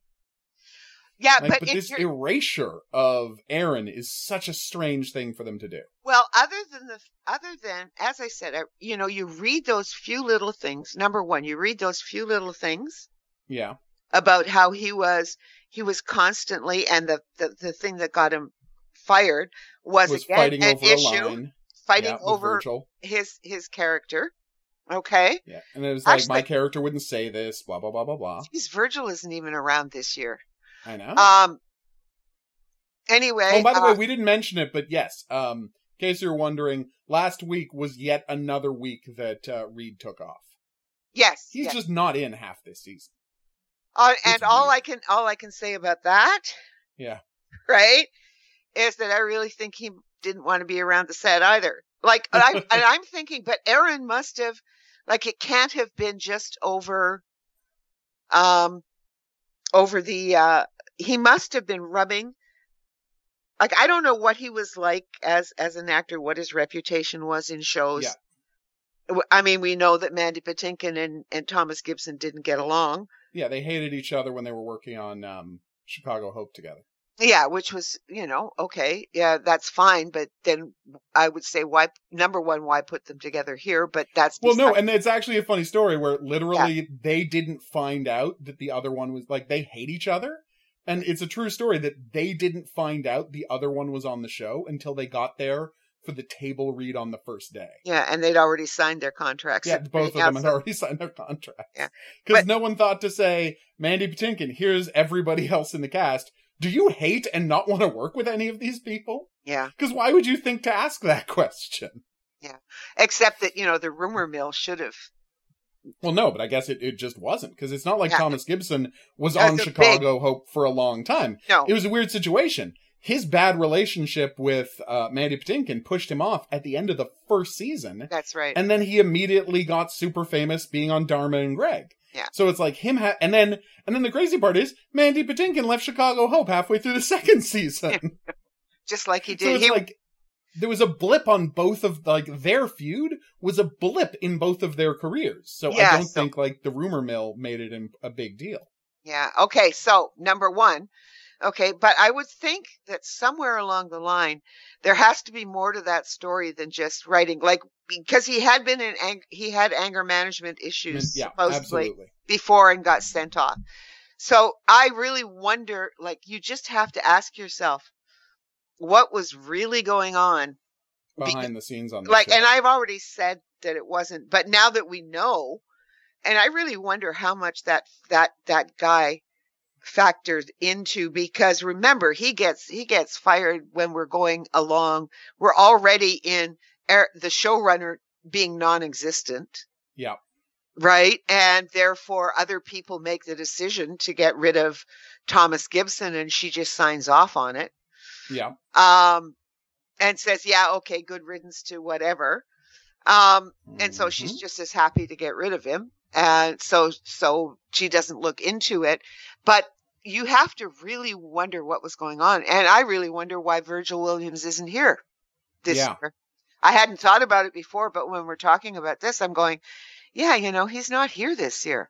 S2: yeah,
S1: Like,
S2: but,
S1: but this
S2: you're,
S1: erasure of Aaron is such a strange thing for them to do.
S2: well, other than the other than as I said, I, you know, you read those few little things. Number one, you read those few little things
S1: Yeah.
S2: About how he was he was constantly and the the, the thing that got him fired was,
S1: Was
S2: again
S1: fighting
S2: an issue fighting
S1: yeah,
S2: over
S1: Virgil.
S2: his his character okay
S1: Yeah. And it was like, my character wouldn't say this, blah, blah, blah, blah, blah.
S2: Geez, virgil isn't even around this year
S1: I know.
S2: um anyway
S1: oh, by the
S2: uh,
S1: way, we didn't mention it, but yes, um, in case you're wondering, last week was yet another week that uh, Reid took off.
S2: yes,
S1: He's
S2: yes.
S1: just not in half this season.
S2: Uh, and all i can all i can say about that
S1: Yeah. <laughs>
S2: right is that i really think he didn't want to be around the set either like and, I, and <laughs> i'm thinking but aaron must have like it can't have been just over um over the uh he must have been rubbing like i don't know what he was like as as an actor what his reputation was in shows
S1: Yeah.
S2: I mean we know that mandy patinkin and and thomas gibson didn't get along
S1: Yeah, they hated each other when they were working on um, Chicago Hope together.
S2: yeah which was you know okay yeah that's fine but then i would say why number one why put them together here but that's
S1: Well, no, and it's actually a funny story where literally they didn't find out that the other one was like they hate each other. And it's a true story that they didn't find out the other one was on the show until they got there for the table read on the first day.
S2: yeah and they'd already signed their contracts
S1: Yeah, both of them had already <laughs> signed their contracts.
S2: Yeah.
S1: Because no one thought to say, Mandy Patinkin, here's everybody <laughs> else in the cast. Do you hate and not want to work with any of these people?
S2: yeah
S1: Because why would you think to ask that <laughs> question?
S2: Yeah, except that you know the rumor mill should have
S1: Well, no, but I guess it, it just wasn't. Because it's not like
S2: Yeah.
S1: Thomas Gibson was
S2: That's
S1: on Chicago Hope for a long time.
S2: no
S1: It was a weird situation. His bad relationship with uh, Mandy Patinkin pushed him off at the end of the first season.
S2: that's right
S1: and then he immediately got super famous being on Dharma and Greg.
S2: Yeah.
S1: So it's like him, ha- and then and then the crazy part is Mandy Patinkin left Chicago Hope halfway through the <laughs> second season. <laughs>
S2: just like he
S1: so
S2: did
S1: it's
S2: he
S1: like, there was a blip on both of like their feud was a blip in both of their careers. So
S2: Yeah,
S1: I don't
S2: so-
S1: think like the rumor mill made it in a big deal.
S2: Yeah. Okay. So number one. Okay. But I would think that somewhere along the line, there has to be more to that story than just writing, like, because he had been in, ang- he had anger management issues
S1: yeah,
S2: supposedly
S1: absolutely.
S2: before and got sent off. So I really wonder, like, you just have to ask yourself, what was really going on? Be-
S1: Behind the scenes on
S2: like,
S1: show.
S2: and I've already said that it wasn't, but now that we know, and I really wonder how much that that that guy factored into because remember he gets he gets fired when we're going along. We're already in er, the showrunner being non-existent.
S1: Yeah,
S2: right? And therefore other people make the decision to get rid of Thomas Gibson and she just signs off on it.
S1: Yeah,
S2: um and says yeah okay good riddance to whatever. Um and so she's
S1: Mhm.
S2: just as happy to get rid of him. And so so she doesn't look into it. But you have to really wonder what was going on and i really wonder why virgil williams isn't here this
S1: Yeah.
S2: year i hadn't thought about it before but when we're talking about this i'm going yeah you know he's not here this year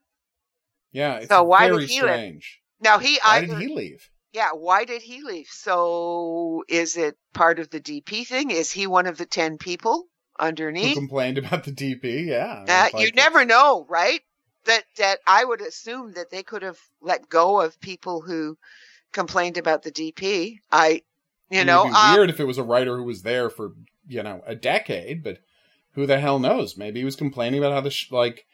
S1: yeah. It's
S2: So why did he
S1: strange.
S2: now he
S1: Why
S2: either
S1: did he leave?
S2: yeah why did he leave so is it part of the dp thing is he one of the 10 people underneath?
S1: Who complained about the DP? Yeah,
S2: Uh,
S1: Like,
S2: you never know, right? That that I would assume that they could have let go of people who complained about the DP. I, you
S1: It'd
S2: know,
S1: be
S2: um,
S1: weird if it was a writer who was there for you know a decade, but who the hell knows? Maybe he was complaining about how the sh- like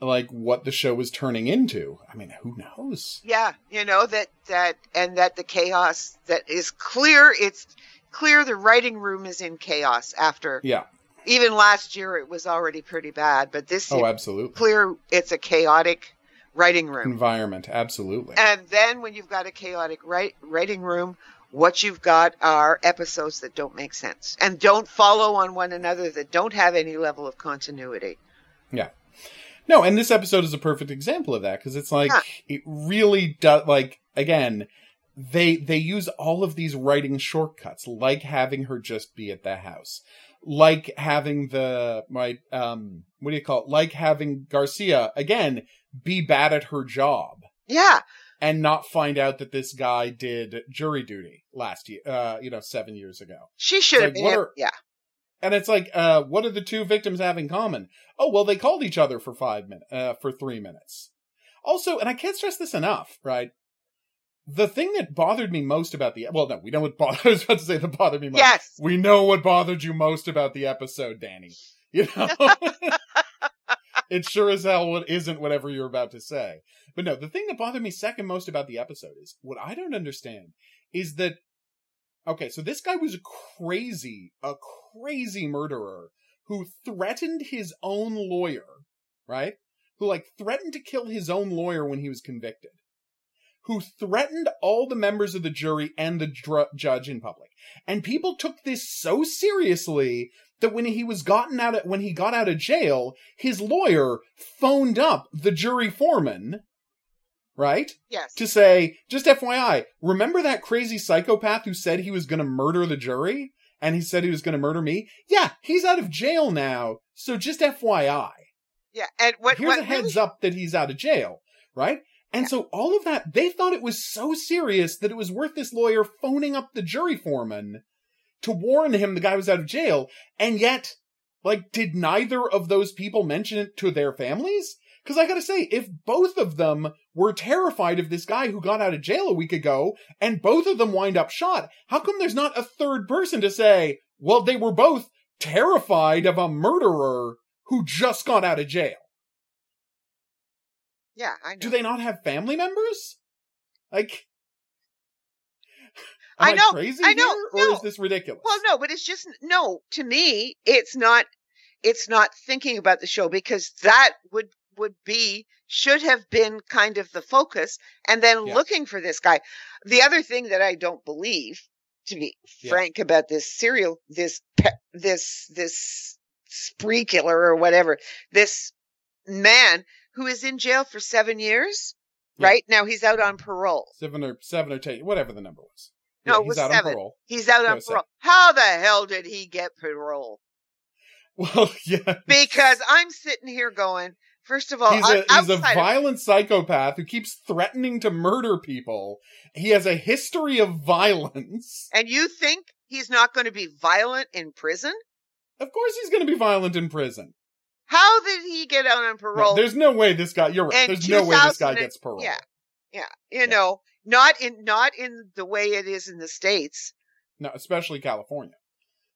S1: like what the show was turning into. I mean, who knows?
S2: yeah, you know that that and that the chaos that is clear. It's clear the writing room is in chaos after
S1: Yeah.
S2: Even last year it was already pretty bad, but this
S1: Oh,
S2: year
S1: absolutely.
S2: clear it's a chaotic writing room.
S1: Environment, absolutely.
S2: And then when you've got a chaotic write, writing room, what you've got are episodes that don't make sense and don't follow on one another, that don't have any level of continuity.
S1: Yeah. No, and this episode is a perfect example of that because it's like
S2: Huh.
S1: it really does. Like again, they they use all of these writing shortcuts, like having her just be at the house, like having the my um what do you call it? Like having Garcia again be bad at her job
S2: Yeah,
S1: and not find out that this guy did jury duty last year, uh, you know, seven years ago.
S2: she should have
S1: like,
S2: been.
S1: are-
S2: yeah,
S1: And it's like, uh, what do the two victims have in common? Oh, well, they called each other for five minutes, uh, for three minutes. Also, and I can't stress this enough, right? The thing that bothered me most about the, well, no, we know what bothered, <laughs> I was about to say that bothered me most.
S2: yes,
S1: We know what bothered you most about the episode, Danny. <laughs> You know? <laughs> it sure as hell what isn't whatever you're about to say. But no, the thing that bothered me second most about the episode is what I don't understand is that okay, so this guy was a crazy, a crazy murderer who threatened his own lawyer, right? Who like threatened to kill his own lawyer when he was convicted. Who threatened all the members of the jury and the dr- judge in public. And people took this so seriously that when he was gotten out of, when he got out of jail, his lawyer phoned up the jury foreman, right?
S2: yes,
S1: To say, just FYI, remember that crazy psychopath who said he was going to murder the jury? And he said he was going to murder me? Yeah, he's out of jail now. So just FYI.
S2: yeah. And what,
S1: Here's
S2: what
S1: a heads
S2: really,
S1: up that he's out of jail, right? And
S2: Yeah.
S1: so all of that, they thought it was so serious that it was worth this lawyer phoning up the jury foreman to warn him the guy was out of jail. And yet, like, did neither of those people mention it to their families? Because I gotta say, if both of them were terrified of this guy who got out of jail a week ago, and both of them wind up shot, how come there's not a third person to say, well, they were both terrified of a murderer who just got out of jail?
S2: Yeah, I know.
S1: Do they not have family members? Like,
S2: I
S1: am
S2: know,
S1: crazy
S2: I know,
S1: here, or
S2: no.
S1: is this ridiculous?
S2: Well, no, but it's just no. To me, it's not. It's not thinking about the show because that would would be should have been kind of the focus, and then
S1: Yeah.
S2: looking for this guy. The other thing that I don't believe, to be
S1: Yeah.
S2: frank about this serial, this this this spree killer or whatever, this man who is in jail for seven years.
S1: Yeah.
S2: Right now, he's out on parole.
S1: seven or seven or ten, whatever the number was.
S2: No,
S1: Yeah,
S2: it
S1: he's out
S2: seven.
S1: on parole.
S2: He's out
S1: No,
S2: on
S1: was
S2: parole. How the hell did he get parole?
S1: Well, <laughs> yeah.
S2: Because I'm sitting here going, first of all,
S1: he's
S2: I'm
S1: a he's a
S2: outside of-
S1: violent psychopath who keeps threatening to murder people. He has a history of violence.
S2: and you think he's not going to be violent in prison?
S1: Of course, he's going to be violent in prison.
S2: How did he get out on
S1: No,
S2: parole?
S1: there's no way this guy. You're right.
S2: And
S1: There's no way this guy gets parole.
S2: yeah. yeah, you know, not in not in the way it is in the states.
S1: No, especially California,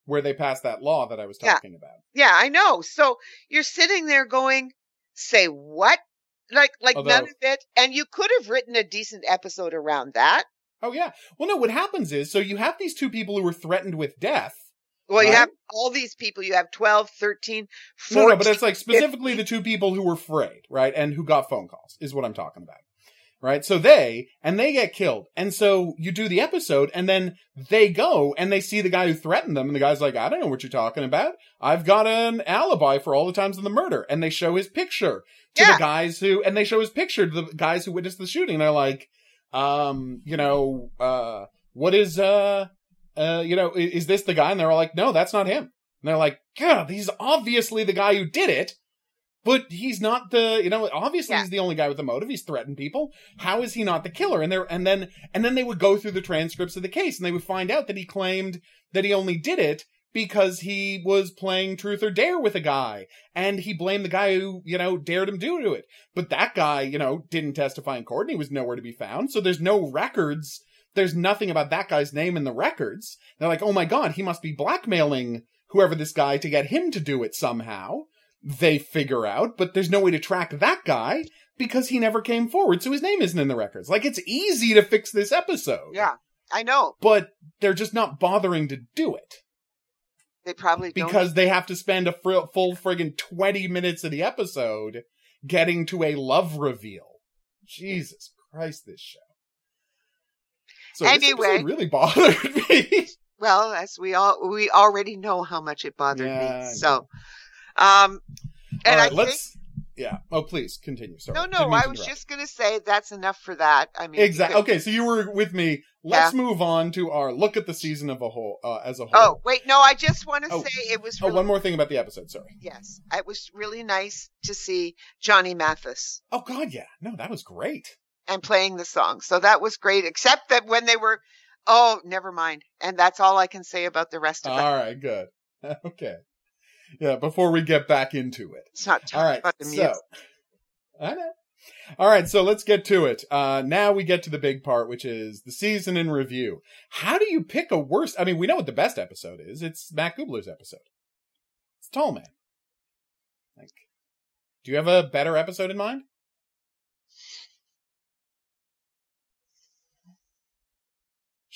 S1: where they passed that law that I was
S2: Yeah.
S1: talking about.
S2: Yeah, I know. So you're sitting there going, "Say what?" Like like none of it. And you could have written a decent episode around that.
S1: Oh yeah. Well, no. What happens is, so you have these two people who were threatened with death.
S2: Well, you have all these people. You have 12, 13,
S1: No,
S2: 14.
S1: no, but it's like specifically the two people who were frayed, right? And who got phone calls is what I'm talking about. Right? So they, and they get killed. And so you do the episode and then they go and they see the guy who threatened them and the guy's like, I don't know what you're talking about. I've got an alibi for all the times of the murder. And they show his picture to
S2: Yeah.
S1: the guys who, and they show his picture to the guys who witnessed the shooting. And They're like, um, you know, uh, what is, uh, uh, you know, is this the guy? And they're all like, no, that's not him. And they're like, God, he's obviously the guy who did it, but he's not the, you know, obviously
S2: Yeah.
S1: he's the only guy with the motive. He's threatened people. How is he not the killer? And they're, and then, and then they would go through the transcripts of the case and they would find out that he claimed that he only did it because he was playing truth or dare with a guy and he blamed the guy who, you know, dared him do it. But that guy, you know, didn't testify in court and he was nowhere to be found. So there's no records. There's nothing about that guy's name in the records. They're like, oh my God, he must be blackmailing whoever this guy to get him to do it somehow. They figure out, but there's no way to track that guy because he never came forward. So his name isn't in the records. Like it's easy to fix this episode.
S2: Yeah, I know.
S1: But they're just not bothering to do it
S2: They probably don't.
S1: because they have to spend a fr- full friggin' 20 minutes of the episode getting to a love reveal. Jesus Christ, this show. So
S2: Anyway.
S1: really bothered <laughs> me.
S2: well, as we all we already know how much it bothered
S1: Yeah,
S2: me. So, um, and
S1: All right,
S2: I
S1: let's. Yeah. Oh, please continue. Sorry.
S2: no, no, I was just gonna say that's enough for that. I mean,
S1: Exactly. Okay, so you were with me. Let's move on to our look at the season of a whole uh, as a whole.
S2: Oh wait, no, I just want to
S1: Oh.
S2: say it was
S1: Oh,
S2: really,
S1: one more thing about the episode. Sorry.
S2: yes, it was really nice to see Johnny Mathis
S1: Oh God, yeah. No, that was great.
S2: And playing the song. So that was great. Except that when they were, oh, never mind. And that's all I can say about the rest of it.
S1: All right, good. <laughs> Okay. Yeah. Before we get back into it.
S2: It's not
S1: All
S2: talking
S1: right.
S2: about the
S1: So. I know. All right, so let's get to it. Uh, now we get to the big part, which is the season in review. How do you pick a worst? I mean, we know what the best episode is. It's Matt Gubler's episode. It's Tall Man. Like, do you have a better episode in mind?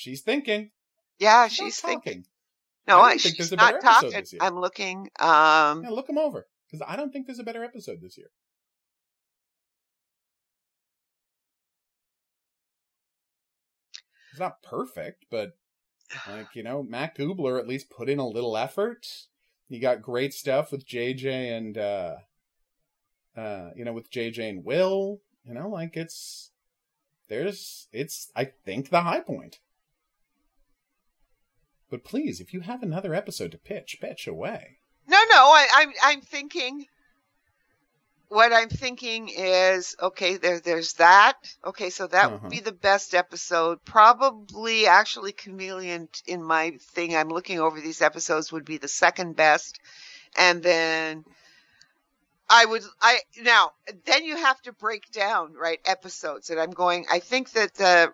S1: She's thinking.
S2: Yeah,
S1: She's
S2: she's thinking. No,
S1: I
S2: I,
S1: think
S2: she's
S1: there's a
S2: not
S1: better episode this year.
S2: I'm looking. Um,
S1: Yeah, look him over because I don't think there's a better episode this year. It's not perfect, but like you know, Matt Gubler at least put in a little effort. You got great stuff with JJ and uh uh you know with JJ and Will. You know, like it's there's it's I think the high point. But please, if you have another episode to pitch, pitch away.
S2: no, no, I, I'm I'm thinking. What I'm thinking is okay. There, there's that. Okay, so that
S1: Uh-huh.
S2: would be the best episode. Probably, actually, Chameleon in my thing. I'm looking over these episodes would be the second best, and then I would I now then you have to break down right episodes. And I'm going. I think that the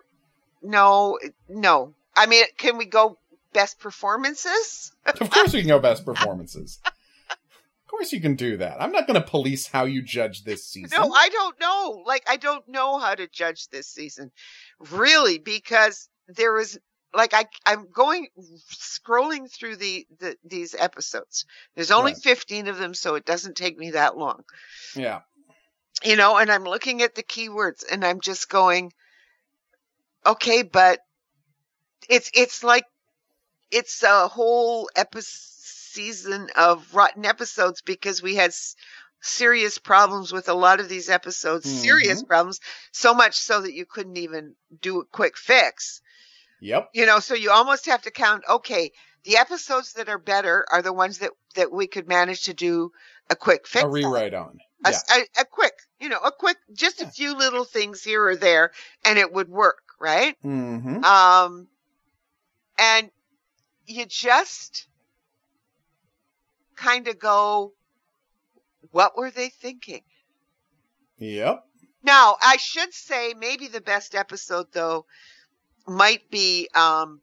S2: no no. I mean, can we go best performances?
S1: Of course you can go best performances. Of course you can do that. I'm not going to police how you judge this season.
S2: No, I don't know. Like I don't know how to judge this season, really, because there is like I I'm going scrolling through the, the these episodes. There's only
S1: Right.
S2: 15 of them, so it doesn't take me that long,
S1: yeah.
S2: you know. And I'm looking at the keywords, and I'm just going, okay, but it's it's like it's a whole episode season of rotten episodes because we had s- serious problems with a lot of these episodes serious problems so much so that you couldn't even do a quick fix
S1: Yep.
S2: You know, so you almost have to count. Okay, the episodes that are better are the ones that that we could manage to do a quick fix.
S1: A rewrite on.
S2: A,
S1: Yeah.
S2: a, a quick, you know, a quick, just a few little things here or there, and it would work, right?
S1: Mm-hmm.
S2: Um, and you just kind of go, what were they thinking?
S1: Yep.
S2: Now, I should say maybe the best episode though might be um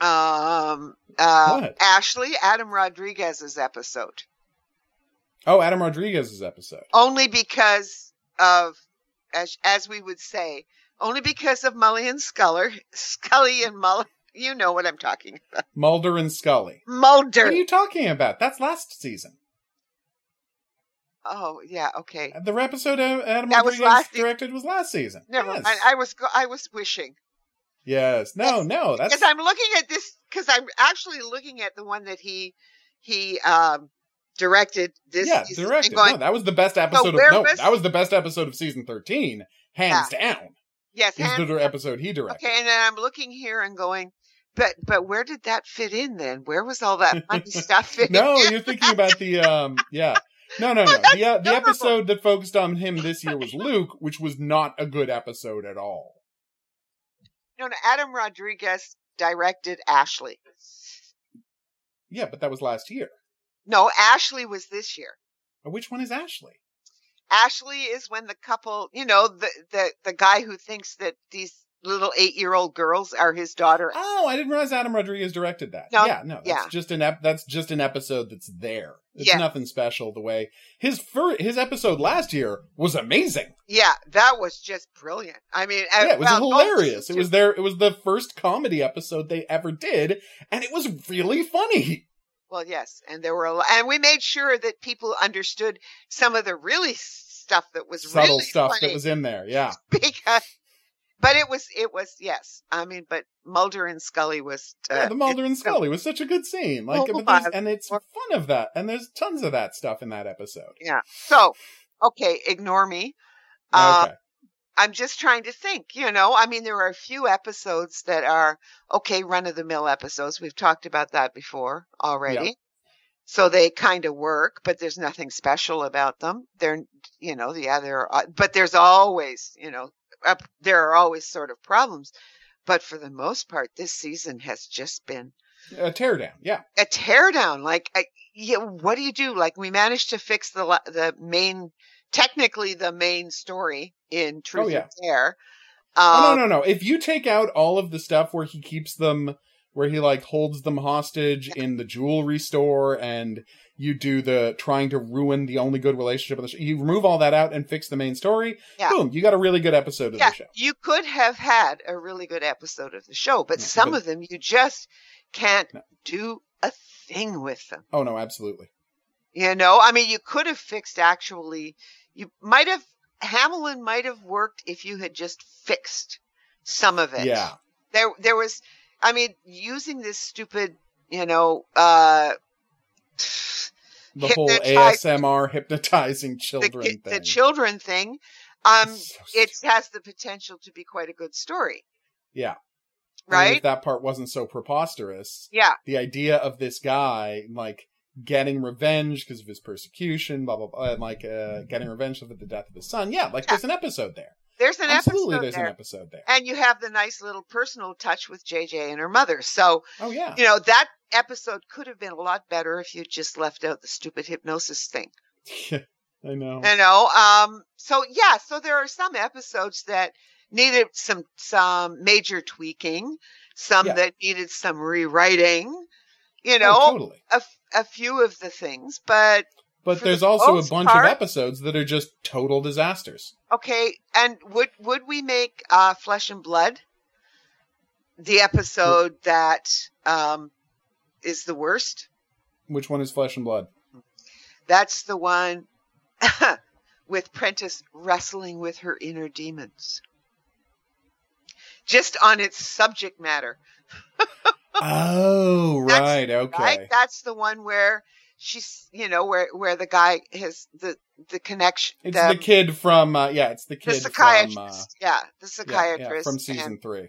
S2: um uh? Ashley Adam Rodriguez's episode.
S1: Oh, Adam Rodriguez's episode.
S2: Only because of as as we would say, only because of Mully and Sculler, Scully and Mull you know what I'm talking about.
S1: Mulder and Scully.
S2: Mulder.
S1: What are you talking about? That's last season.
S2: oh, yeah, okay.
S1: The episode Adam
S2: That was last se-
S1: directed was last season.
S2: Never
S1: yes.
S2: mind. I was I was wishing.
S1: yes. No, no. That's
S2: because I'm looking at this because I'm actually looking at the one that he he um directed this
S1: yeah, directed.
S2: going,
S1: no, that was the best episode
S2: where
S1: of no,
S2: was-
S1: that was the best episode of season thirteen, hands down.
S2: Yes,
S1: Is
S2: hand-
S1: the episode he directed.
S2: okay, and then I'm looking here and going, but but where did that fit in then? Where was all that funny <laughs> stuff? Fit in?
S1: No, you're thinking about the um yeah. No, no, <laughs> no.
S2: that's
S1: The uh, the episode that focused on him this year was Luke, which was not a good episode at all.
S2: no, no. Adam Rodriguez directed Ashley.
S1: Yeah, but that was last year.
S2: No, Ashley was this year.
S1: Which one is Ashley?
S2: Ashley is when the couple, you know, the the the guy who thinks that these little eight year old girls are his daughter.
S1: Oh, I didn't realize Adam Rodriguez directed that.
S2: No,
S1: yeah, no, that's
S2: yeah.
S1: just an ep- that's just an episode that's there. It's
S2: Yeah.
S1: nothing special. The way his fir- his episode last year was amazing.
S2: Yeah, that was just brilliant. I mean, uh,
S1: Yeah, it was
S2: well,
S1: hilarious. It was their it was the first comedy episode they ever did, and it was really funny.
S2: Well, yes, and there were a lot, and we made sure that people understood some of the really stuff that was
S1: Subtle
S2: really
S1: stuff
S2: funny
S1: that was in there. Yeah. <laughs>
S2: because, but it was it was yes. I mean, but Mulder and Scully was uh,
S1: Yeah, the Mulder and Scully was such a good scene. Like,
S2: Oh,
S1: and it's fun of that, and there's tons of that stuff in that episode.
S2: Yeah. So, okay, ignore me. Uh,
S1: okay.
S2: I'm just trying to think, you know, I mean, there are a few episodes that are okay, run of the mill episodes. We've talked about that before already. So they kind of work, but there's nothing special about them. They're, you know, yeah, there are, uh, but there's always, you know, up, there are always sort of problems. But for the most part, this season has just been
S1: A teardown. Yeah.
S2: a teardown. Like, I, yeah, what do you do? Like, we managed to fix the the main, technically the main story in Truth
S1: Oh, yeah.
S2: and Dare.
S1: Oh,
S2: Um,
S1: no, no, no. If you take out all of the stuff where he keeps them, where he like holds them hostage in the jewelry store, and you do the trying to ruin the only good relationship of the show, you remove all that out and fix the main story.
S2: Yeah.
S1: Boom, you got a really good episode of the show.
S2: you could have had a really good episode of the show, but some
S1: but-
S2: of them you just can't
S1: No.
S2: do a thing with them.
S1: Oh no, absolutely.
S2: You know, I mean, you could have fixed actually, you might have, Hamelin might have worked if you had just fixed some of it.
S1: Yeah.
S2: There, there was, I mean, using this stupid, you know, uh,
S1: The whole ASMR hypnotizing children thing.
S2: the children thing, um,
S1: So
S2: it has the potential to be quite a good story,
S1: yeah. I mean,
S2: right?
S1: if that part wasn't so preposterous,
S2: yeah.
S1: the idea of this guy like getting revenge because of his persecution, blah blah blah, and like uh, getting revenge for the death of his son. Yeah, like
S2: Yeah.
S1: there's an episode there.
S2: There's an
S1: Absolutely,
S2: episode
S1: there's
S2: there.
S1: an episode there.
S2: and you have the nice little personal touch with JJ and her mother. So,
S1: Oh yeah,
S2: you know, that episode could have been a lot better if you just left out the stupid hypnosis thing. <laughs>
S1: I know.
S2: You know, um, so yeah, so there are some episodes that needed some some major tweaking, some
S1: Yeah.
S2: that needed some rewriting. You
S1: Oh,
S2: know,
S1: a,
S2: a, f- a few of the things, but
S1: But there's
S2: the
S1: also a bunch
S2: part-
S1: of episodes that are just total disasters.
S2: okay. And would would we make uh, Flesh and Blood the episode that um, is the worst?
S1: Which one is Flesh and Blood?
S2: That's the one <laughs> with Prentiss wrestling with her inner demons. Just on its subject matter,
S1: Oh, right. Okay.
S2: right? That's the one where she's you know where where the guy has the the connection.
S1: It's the, the kid from uh, yeah, it's the kid the
S2: psychiatrist.
S1: from uh,
S2: yeah, the psychiatrist
S1: yeah, from season
S2: and,
S1: three.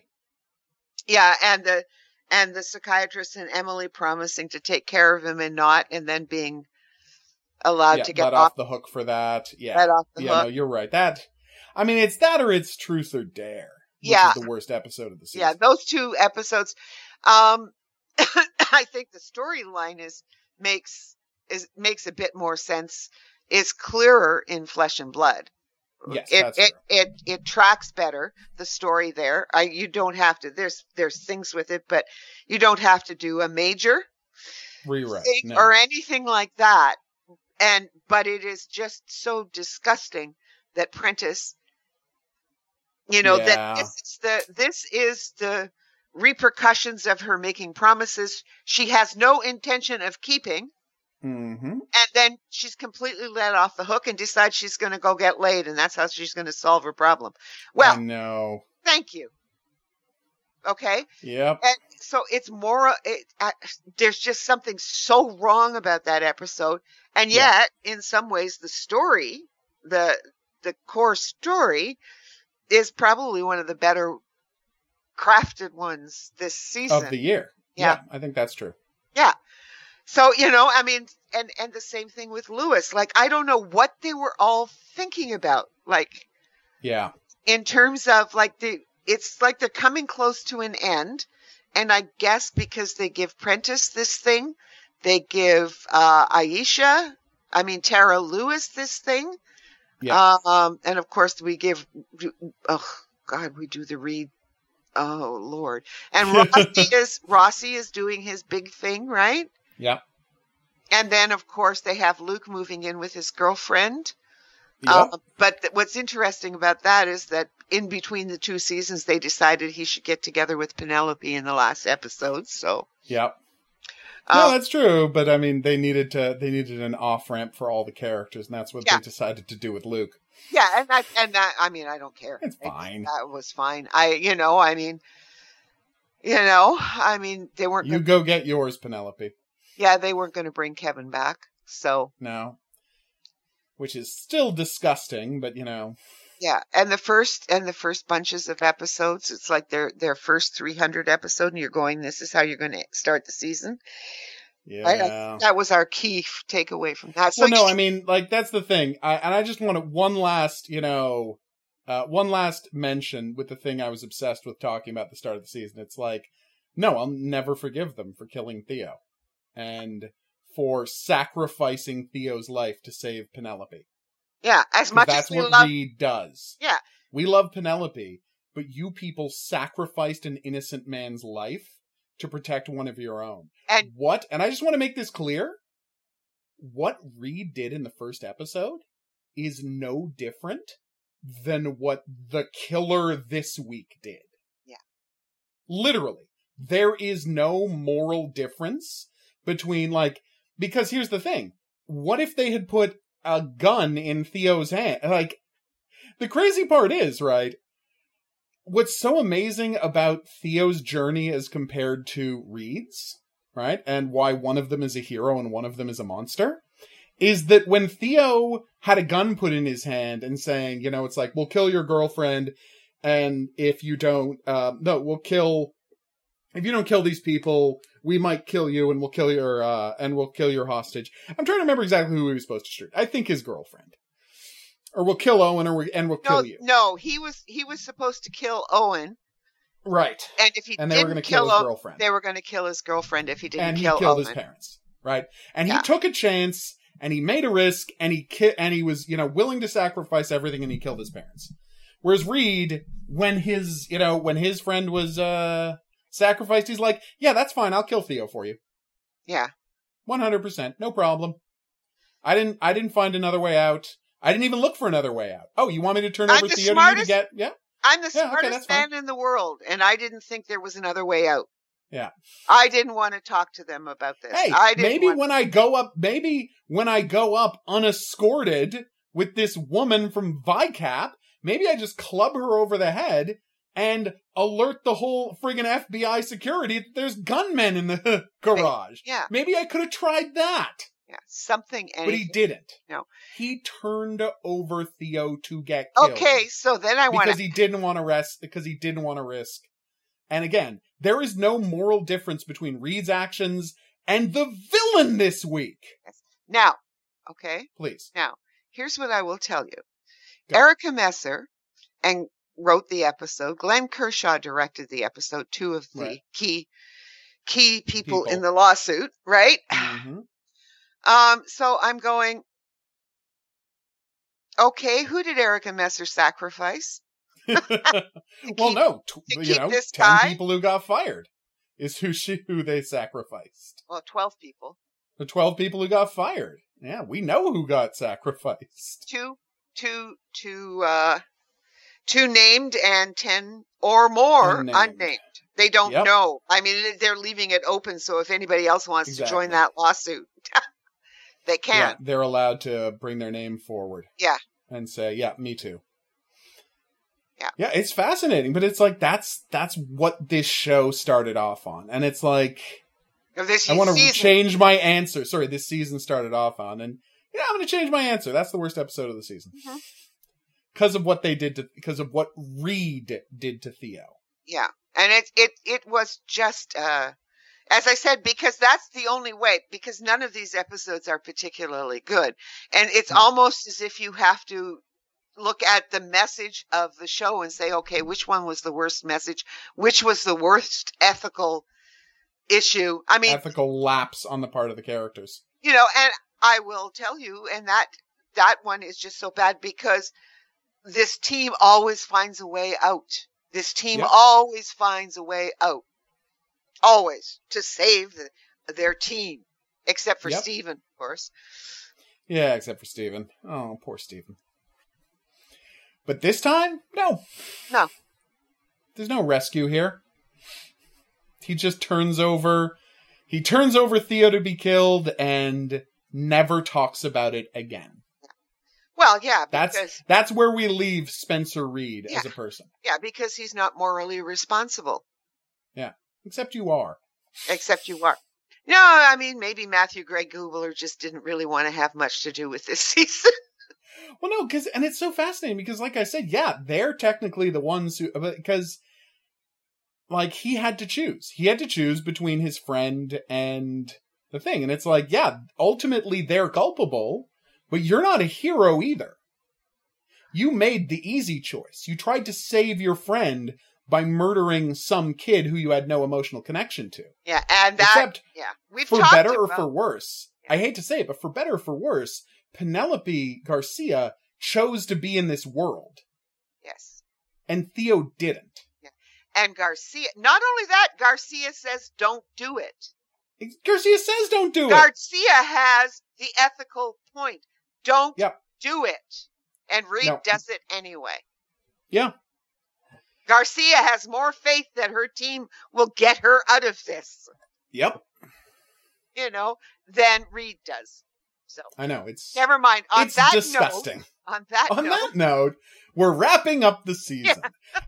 S2: yeah, and the and the psychiatrist and Emily promising to take care of him and not, and then being allowed
S1: yeah,
S2: to get off,
S1: off the hook for that. Yeah,
S2: off the
S1: yeah,
S2: hook.
S1: no, you're right. That I mean, it's that or it's Truth or Dare.
S2: Yeah.
S1: the worst episode of the season.
S2: yeah, those two episodes. Um, <laughs> I think the storyline is makes is makes a bit more sense. Is clearer in Flesh and Blood.
S1: Yes,
S2: it, it, it it tracks better the story there. I you don't have to. There's there's things with it, but you don't have to do a major
S1: rewrite. No.
S2: or anything like that. And but it is just so disgusting that Prentiss, you know,
S1: Yeah.
S2: that this is the this is the repercussions of her making promises she has no intention of keeping,
S1: Mm-hmm.
S2: and then she's completely let off the hook and decides she's going to go get laid, and that's how she's going to solve her problem. Well,
S1: no,
S2: thank you. Okay,
S1: Yep.
S2: and so it's more it, uh, there's just something so wrong about that episode and
S1: Yeah.
S2: yet in some ways the story the the core story is probably one of the better crafted ones this season
S1: Of the year.
S2: Yeah.
S1: I think that's true. Yeah.
S2: So you know i mean and and the same thing with lewis like i don't know what they were all thinking about like
S1: Yeah.
S2: in terms of like the it's like they're coming close to an end and i guess because they give prentiss this thing they give uh aisha i mean tara lewis this thing
S1: Yeah.
S2: um and of course we give oh god we do the read oh lord and <laughs> rossi is rossi is doing his big thing right
S1: Yeah.
S2: and then of course they have luke moving in with his girlfriend
S1: Yep.
S2: uh, but th- what's interesting about that is that in between the two seasons, they decided he should get together with Penelope in the last episode. So,
S1: yep.
S2: Uh,
S1: no, that's true. But I mean, they needed to. They needed an off ramp for all the characters, and that's what
S2: Yeah.
S1: they decided to do with Luke.
S2: yeah, and that, and that, I mean, I don't care.
S1: It's
S2: I-
S1: fine.
S2: That was fine. I, you know, I mean, you know, I mean, they weren't.
S1: You
S2: Gonna,
S1: go get yours, Penelope.
S2: yeah, they weren't going to bring Kevin back. So,
S1: No. Which is still disgusting, but you know.
S2: Yeah, and the first and the first bunches of episodes, it's like their their first three hundred episode, and you're going, this is how you're going to start the season.
S1: Yeah.
S2: That was our key f- takeaway from that. So
S1: well, no, I mean, like that's the thing, I, and I just want to one last, you know, uh, one last mention with the thing I was obsessed with talking about at the start of the season. It's like, no, I'll never forgive them for killing Theo, and for sacrificing Theo's life to save Penelope.
S2: Yeah, as much
S1: that's
S2: as we
S1: what
S2: love
S1: Reid does.
S2: Yeah.
S1: we love Penelope, but you people sacrificed an innocent man's life to protect one of your own.
S2: And-
S1: what? And I just want to make this clear. What Reid did in the first episode is no different than what the killer this week did.
S2: Yeah.
S1: Literally. There is no moral difference between like because here's the thing. What if they had put a gun in Theo's hand? Like the crazy part is, right? What's so amazing about Theo's journey as compared to Reid's, right? And why one of them is a hero and one of them is a monster is that when Theo had a gun put in his hand and saying, you know, it's like, we'll kill your girlfriend and if you don't, uh, no, we'll kill, if you don't kill these people, we might kill you and we'll kill your, uh, and we'll kill your hostage. I'm trying to remember exactly who he was supposed to shoot. I think his girlfriend. Or we'll kill Owen or we, and we'll
S2: no,
S1: kill you.
S2: no, he was he was supposed to kill Owen,
S1: Right.
S2: and if he
S1: And they
S2: didn't
S1: were going to
S2: kill,
S1: kill his girlfriend.
S2: they were going to kill his girlfriend if he didn't kill Owen.
S1: and he
S2: kill
S1: killed
S2: Owen.
S1: his parents. Right. And
S2: Yeah.
S1: he took a chance and he made a risk and he ki- and he was, you know, willing to sacrifice everything and he killed his parents. Whereas Reid, when his, you know, when his friend was, uh, sacrificed, he's like, yeah, that's fine. I'll kill Theo for you.
S2: Yeah,
S1: 100%. No problem. I didn't, I didn't find another way out. I didn't even look for another way out. Oh, you want me to turn
S2: I'm
S1: over
S2: the
S1: Theo to you to get, yeah?
S2: I'm the
S1: Yeah, okay,
S2: smartest
S1: fine.
S2: man in the world, and I didn't think there was another way out.
S1: Yeah.
S2: I didn't want to talk to them about this.
S1: Hey, maybe when I go up, maybe when I go up unescorted with this woman from VICAP, maybe I just club her over the head and alert the whole friggin' FBI security that there's gunmen in the <laughs> garage.
S2: yeah,
S1: Maybe I could have tried that.
S2: Yeah, something.
S1: But he didn't.
S2: No.
S1: He turned over Theo to get killed.
S2: Okay, so then I want
S1: because he didn't want to rest because he didn't want to risk. And again, there is no moral difference between Reid's actions and the villain this week.
S2: Now, okay,
S1: Please.
S2: Now, here's what I will tell you.
S1: Go.
S2: Erica Messer and wrote the episode. Glenn Kershaw directed the episode. Two of the
S1: Right.
S2: key key people, in the lawsuit, right?
S1: Mhm. <sighs>
S2: Um, so I'm going. Okay, who did Erica Messer sacrifice? <laughs>
S1: well,
S2: keep-
S1: no, you know, ten
S2: guy?
S1: people who got fired is who she who they sacrificed.
S2: Well, twelve people.
S1: The twelve people who got fired. Yeah, we know who got sacrificed.
S2: Two, two, two, uh, two named and ten or more
S1: Unnamed.
S2: unnamed. They don't
S1: Yep.
S2: know. I mean, they're leaving it open. So if anybody else wants to join that lawsuit, <laughs> they can.
S1: Yeah, they're allowed to bring their name forward.
S2: Yeah.
S1: And say, yeah, me too.
S2: Yeah.
S1: Yeah, it's fascinating, but it's like that's that's what this show started off on. And it's like
S2: this
S1: I want to change my answer. Sorry, this season started off on and yeah, I'm going to change my answer. That's the worst episode of the season.
S2: Mhm.
S1: Because of what they did to because of what Reid did to Theo.
S2: Yeah, and it it it was just uh, as I said because that's the only way because none of these episodes are particularly good, and it's
S1: Hmm.
S2: almost as if you have to look at the message of the show and say, okay, which one was the worst message? Which was the worst ethical issue? I mean,
S1: Ethical lapse on the part of the characters.
S2: you know, and I will tell you, and that that one is just so bad because this team always finds a way out. This team
S1: Yep.
S2: always finds a way out, always to save the, their team, except for
S1: Yep.
S2: Steven, of course.
S1: Yeah, except for Steven. Oh, poor Steven. But this time, no.
S2: No.
S1: There's no rescue here. He just turns over he turns over Theo to be killed and never talks about it again.
S2: Well, yeah,
S1: That's
S2: because
S1: that's where we leave Spencer Reid as a person.
S2: yeah, because he's not morally responsible, Yeah,
S1: Except you are.
S2: except you are. No, I mean maybe Matthew Gray Gubler just didn't really want to have much to do with this <laughs> season.
S1: Well, no, because and it's so fascinating because, like I said, yeah, they're technically the ones who because, like, he had to choose. He had to choose between his friend and the thing, and it's like, yeah, ultimately they're culpable, but you're not a hero either. You made the easy choice. You tried to save your friend by murdering some kid who you had no emotional connection to.
S2: yeah, and that
S1: Except
S2: yeah, we've
S1: for better or
S2: about-
S1: for worse. I hate to say it, but for better or for worse, Penelope Garcia chose to be in this world,
S2: yes.
S1: and Theo didn't. Yeah.
S2: And Garcia, not only that, Garcia says don't do it.
S1: Garcia says don't do it.
S2: Garcia has the ethical point. Don't
S1: Yep.
S2: do it. And Reid
S1: No.
S2: does it anyway.
S1: Yeah.
S2: Garcia has more faith that her team will get her out of this,
S1: Yep.
S2: you know, than Reid does. So
S1: I know it's
S2: never mind. On
S1: it's
S2: that
S1: disgusting.
S2: note, on that
S1: On
S2: note,
S1: that note, we're wrapping up the <laughs> season.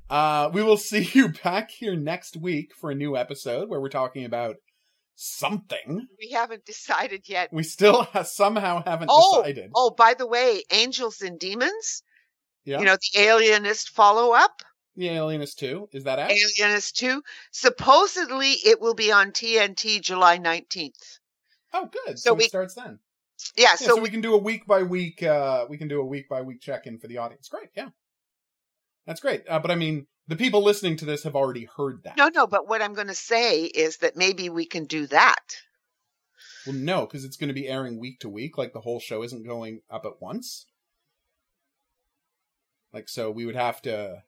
S1: Uh, we will see you back here next week for a new episode where we're talking about something.
S2: we haven't decided yet.
S1: We still <laughs> ha- somehow haven't
S2: Oh,
S1: decided.
S2: oh, by the way, Angels and Demons,
S1: yeah.
S2: you know, the Alienist follow up.
S1: the Alienist 2. Is that out?
S2: Alienist 2. Supposedly it will be on TNT July 19th.
S1: Oh, good.
S2: So
S1: So,
S2: we-
S1: it starts then.
S2: Yeah,
S1: Yeah,
S2: so,
S1: so,
S2: we,
S1: we can do a week by week. Uh, we can do a week by week check in for the audience. Great, yeah, that's great. Uh, but I mean, the people listening to this have already heard that.
S2: no, no, but what I'm going to say is that maybe we can do that.
S1: Well, no, because it's going to be airing week to week. Like the whole show isn't going up at once. Like so, we would have to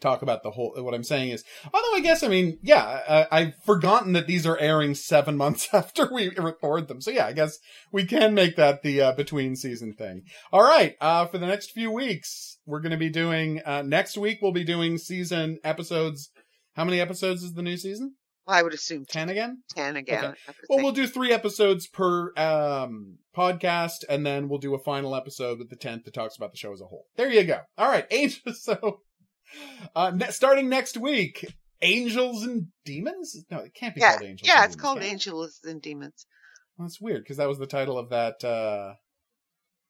S1: talk about the whole. What I'm saying is, although I guess I mean, yeah, uh, I've forgotten that these are airing seven <laughs> months after we record them. So yeah, I guess we can make that the uh, between season thing. All right, uh, for the next few weeks, we're going to be doing. Uh, next week, we'll be doing season episodes. How many episodes is the new season?
S2: I would assume
S1: Ten again.
S2: 10 again.
S1: Okay. Well, we'll do three episodes per um, podcast, and then we'll do a final episode with the tenth that talks about the show as a whole. There you go. All right, <laughs> Angels. So, uh, ne- starting next week, Angels and Demons. No, it can't be
S2: yeah,
S1: called Angels.
S2: yeah,
S1: and
S2: it's
S1: Demons,
S2: called? Angels and Demons.
S1: Well, that's weird because that was the title of that uh,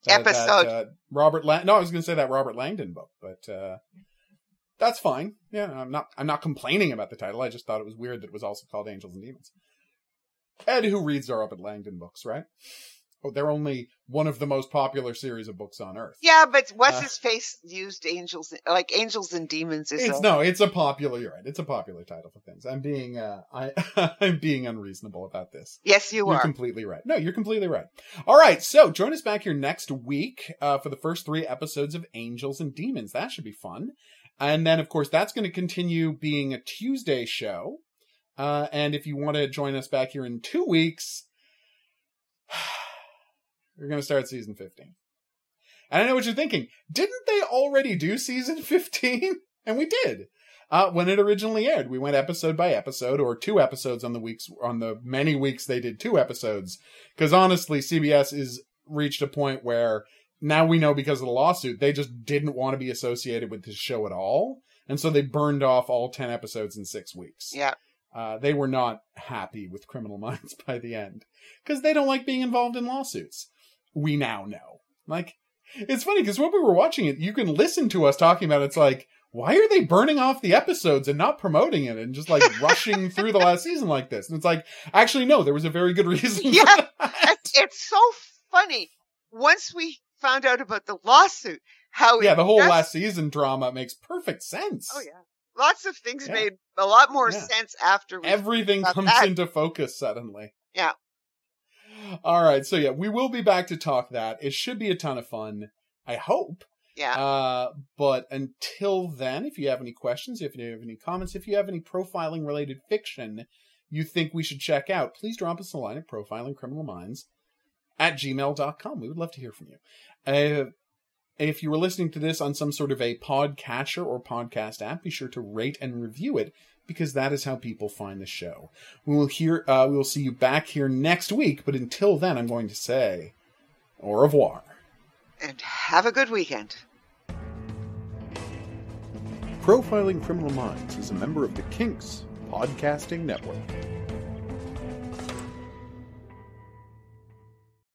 S1: that-
S2: Episode.
S1: That, uh, Robert Lang- No, I was going to say that Robert Langdon book, but uh, that's fine. Yeah, I'm not. I'm not complaining about the title. I just thought it was weird that it was also called Angels and Demons. Ed, who reads our Robert Langdon books, right? Oh, they're only one of the most popular series of books on Earth.
S2: Yeah, but what's
S1: Uh,
S2: his face used angels like angels and demons is
S1: It's
S2: a-
S1: no, it's a popular. You're right. It's a popular title for things. I'm being, uh, I, <laughs> I'm being unreasonable about this.
S2: Yes, you
S1: You're
S2: are.
S1: completely right. No, you're completely right. All right, so join us back here next week uh, for the first three episodes of Angels and Demons. That should be fun. And then, of course, that's going to continue being a Tuesday show. Uh, and if you want to join us back here in two weeks, <sighs> we're going to start season 15. And I know what you're thinking. Didn't they already do season <laughs> 15? And we did. Uh, when it originally aired, we went episode by episode, or two episodes on the weeks on the many weeks they did two episodes. Because honestly, CBS is reached a point where now we know because of the lawsuit they just didn't want to be associated with this show at all, and so they burned off all ten episodes in six weeks.
S2: Yeah.
S1: Uh, they were not happy with Criminal <laughs> Minds by the end because they don't like being involved in lawsuits. We now know. Like, it's funny because when we were watching it, you can listen to us talking about it. It's like, why are they burning off the episodes and not promoting it and just like rushing <laughs> through the last season like this? And it's like, actually, no, there was a very good reason.
S2: Yeah. It's, so funny. Once we found out about the lawsuit, how
S1: yeah, the whole
S2: just-
S1: last season drama makes perfect sense.
S2: Oh yeah, lots of things
S1: Yeah.
S2: made a lot more
S1: Yeah.
S2: sense after we.
S1: Everything comes
S2: that.
S1: into focus suddenly.
S2: Yeah.
S1: All right. So yeah, we will be back to talk that. It should be a ton of fun. I hope.
S2: yeah,
S1: Uh, but until then, if you have any questions, if you have any comments, if you have any profiling related fiction you think we should check out, please drop us a line at profilingcriminalminds at gmail.com. We would love to hear from you. Uh, if you were listening to this on some sort of a podcatcher or podcast app, be sure to rate and review it because that is how people find the show. We will hear, uh, we will see you back here next week, but until then, I'm going to say au revoir.
S2: and have a good weekend.
S1: Profiling Criminal Minds is a member of the Kinks Podcasting Network.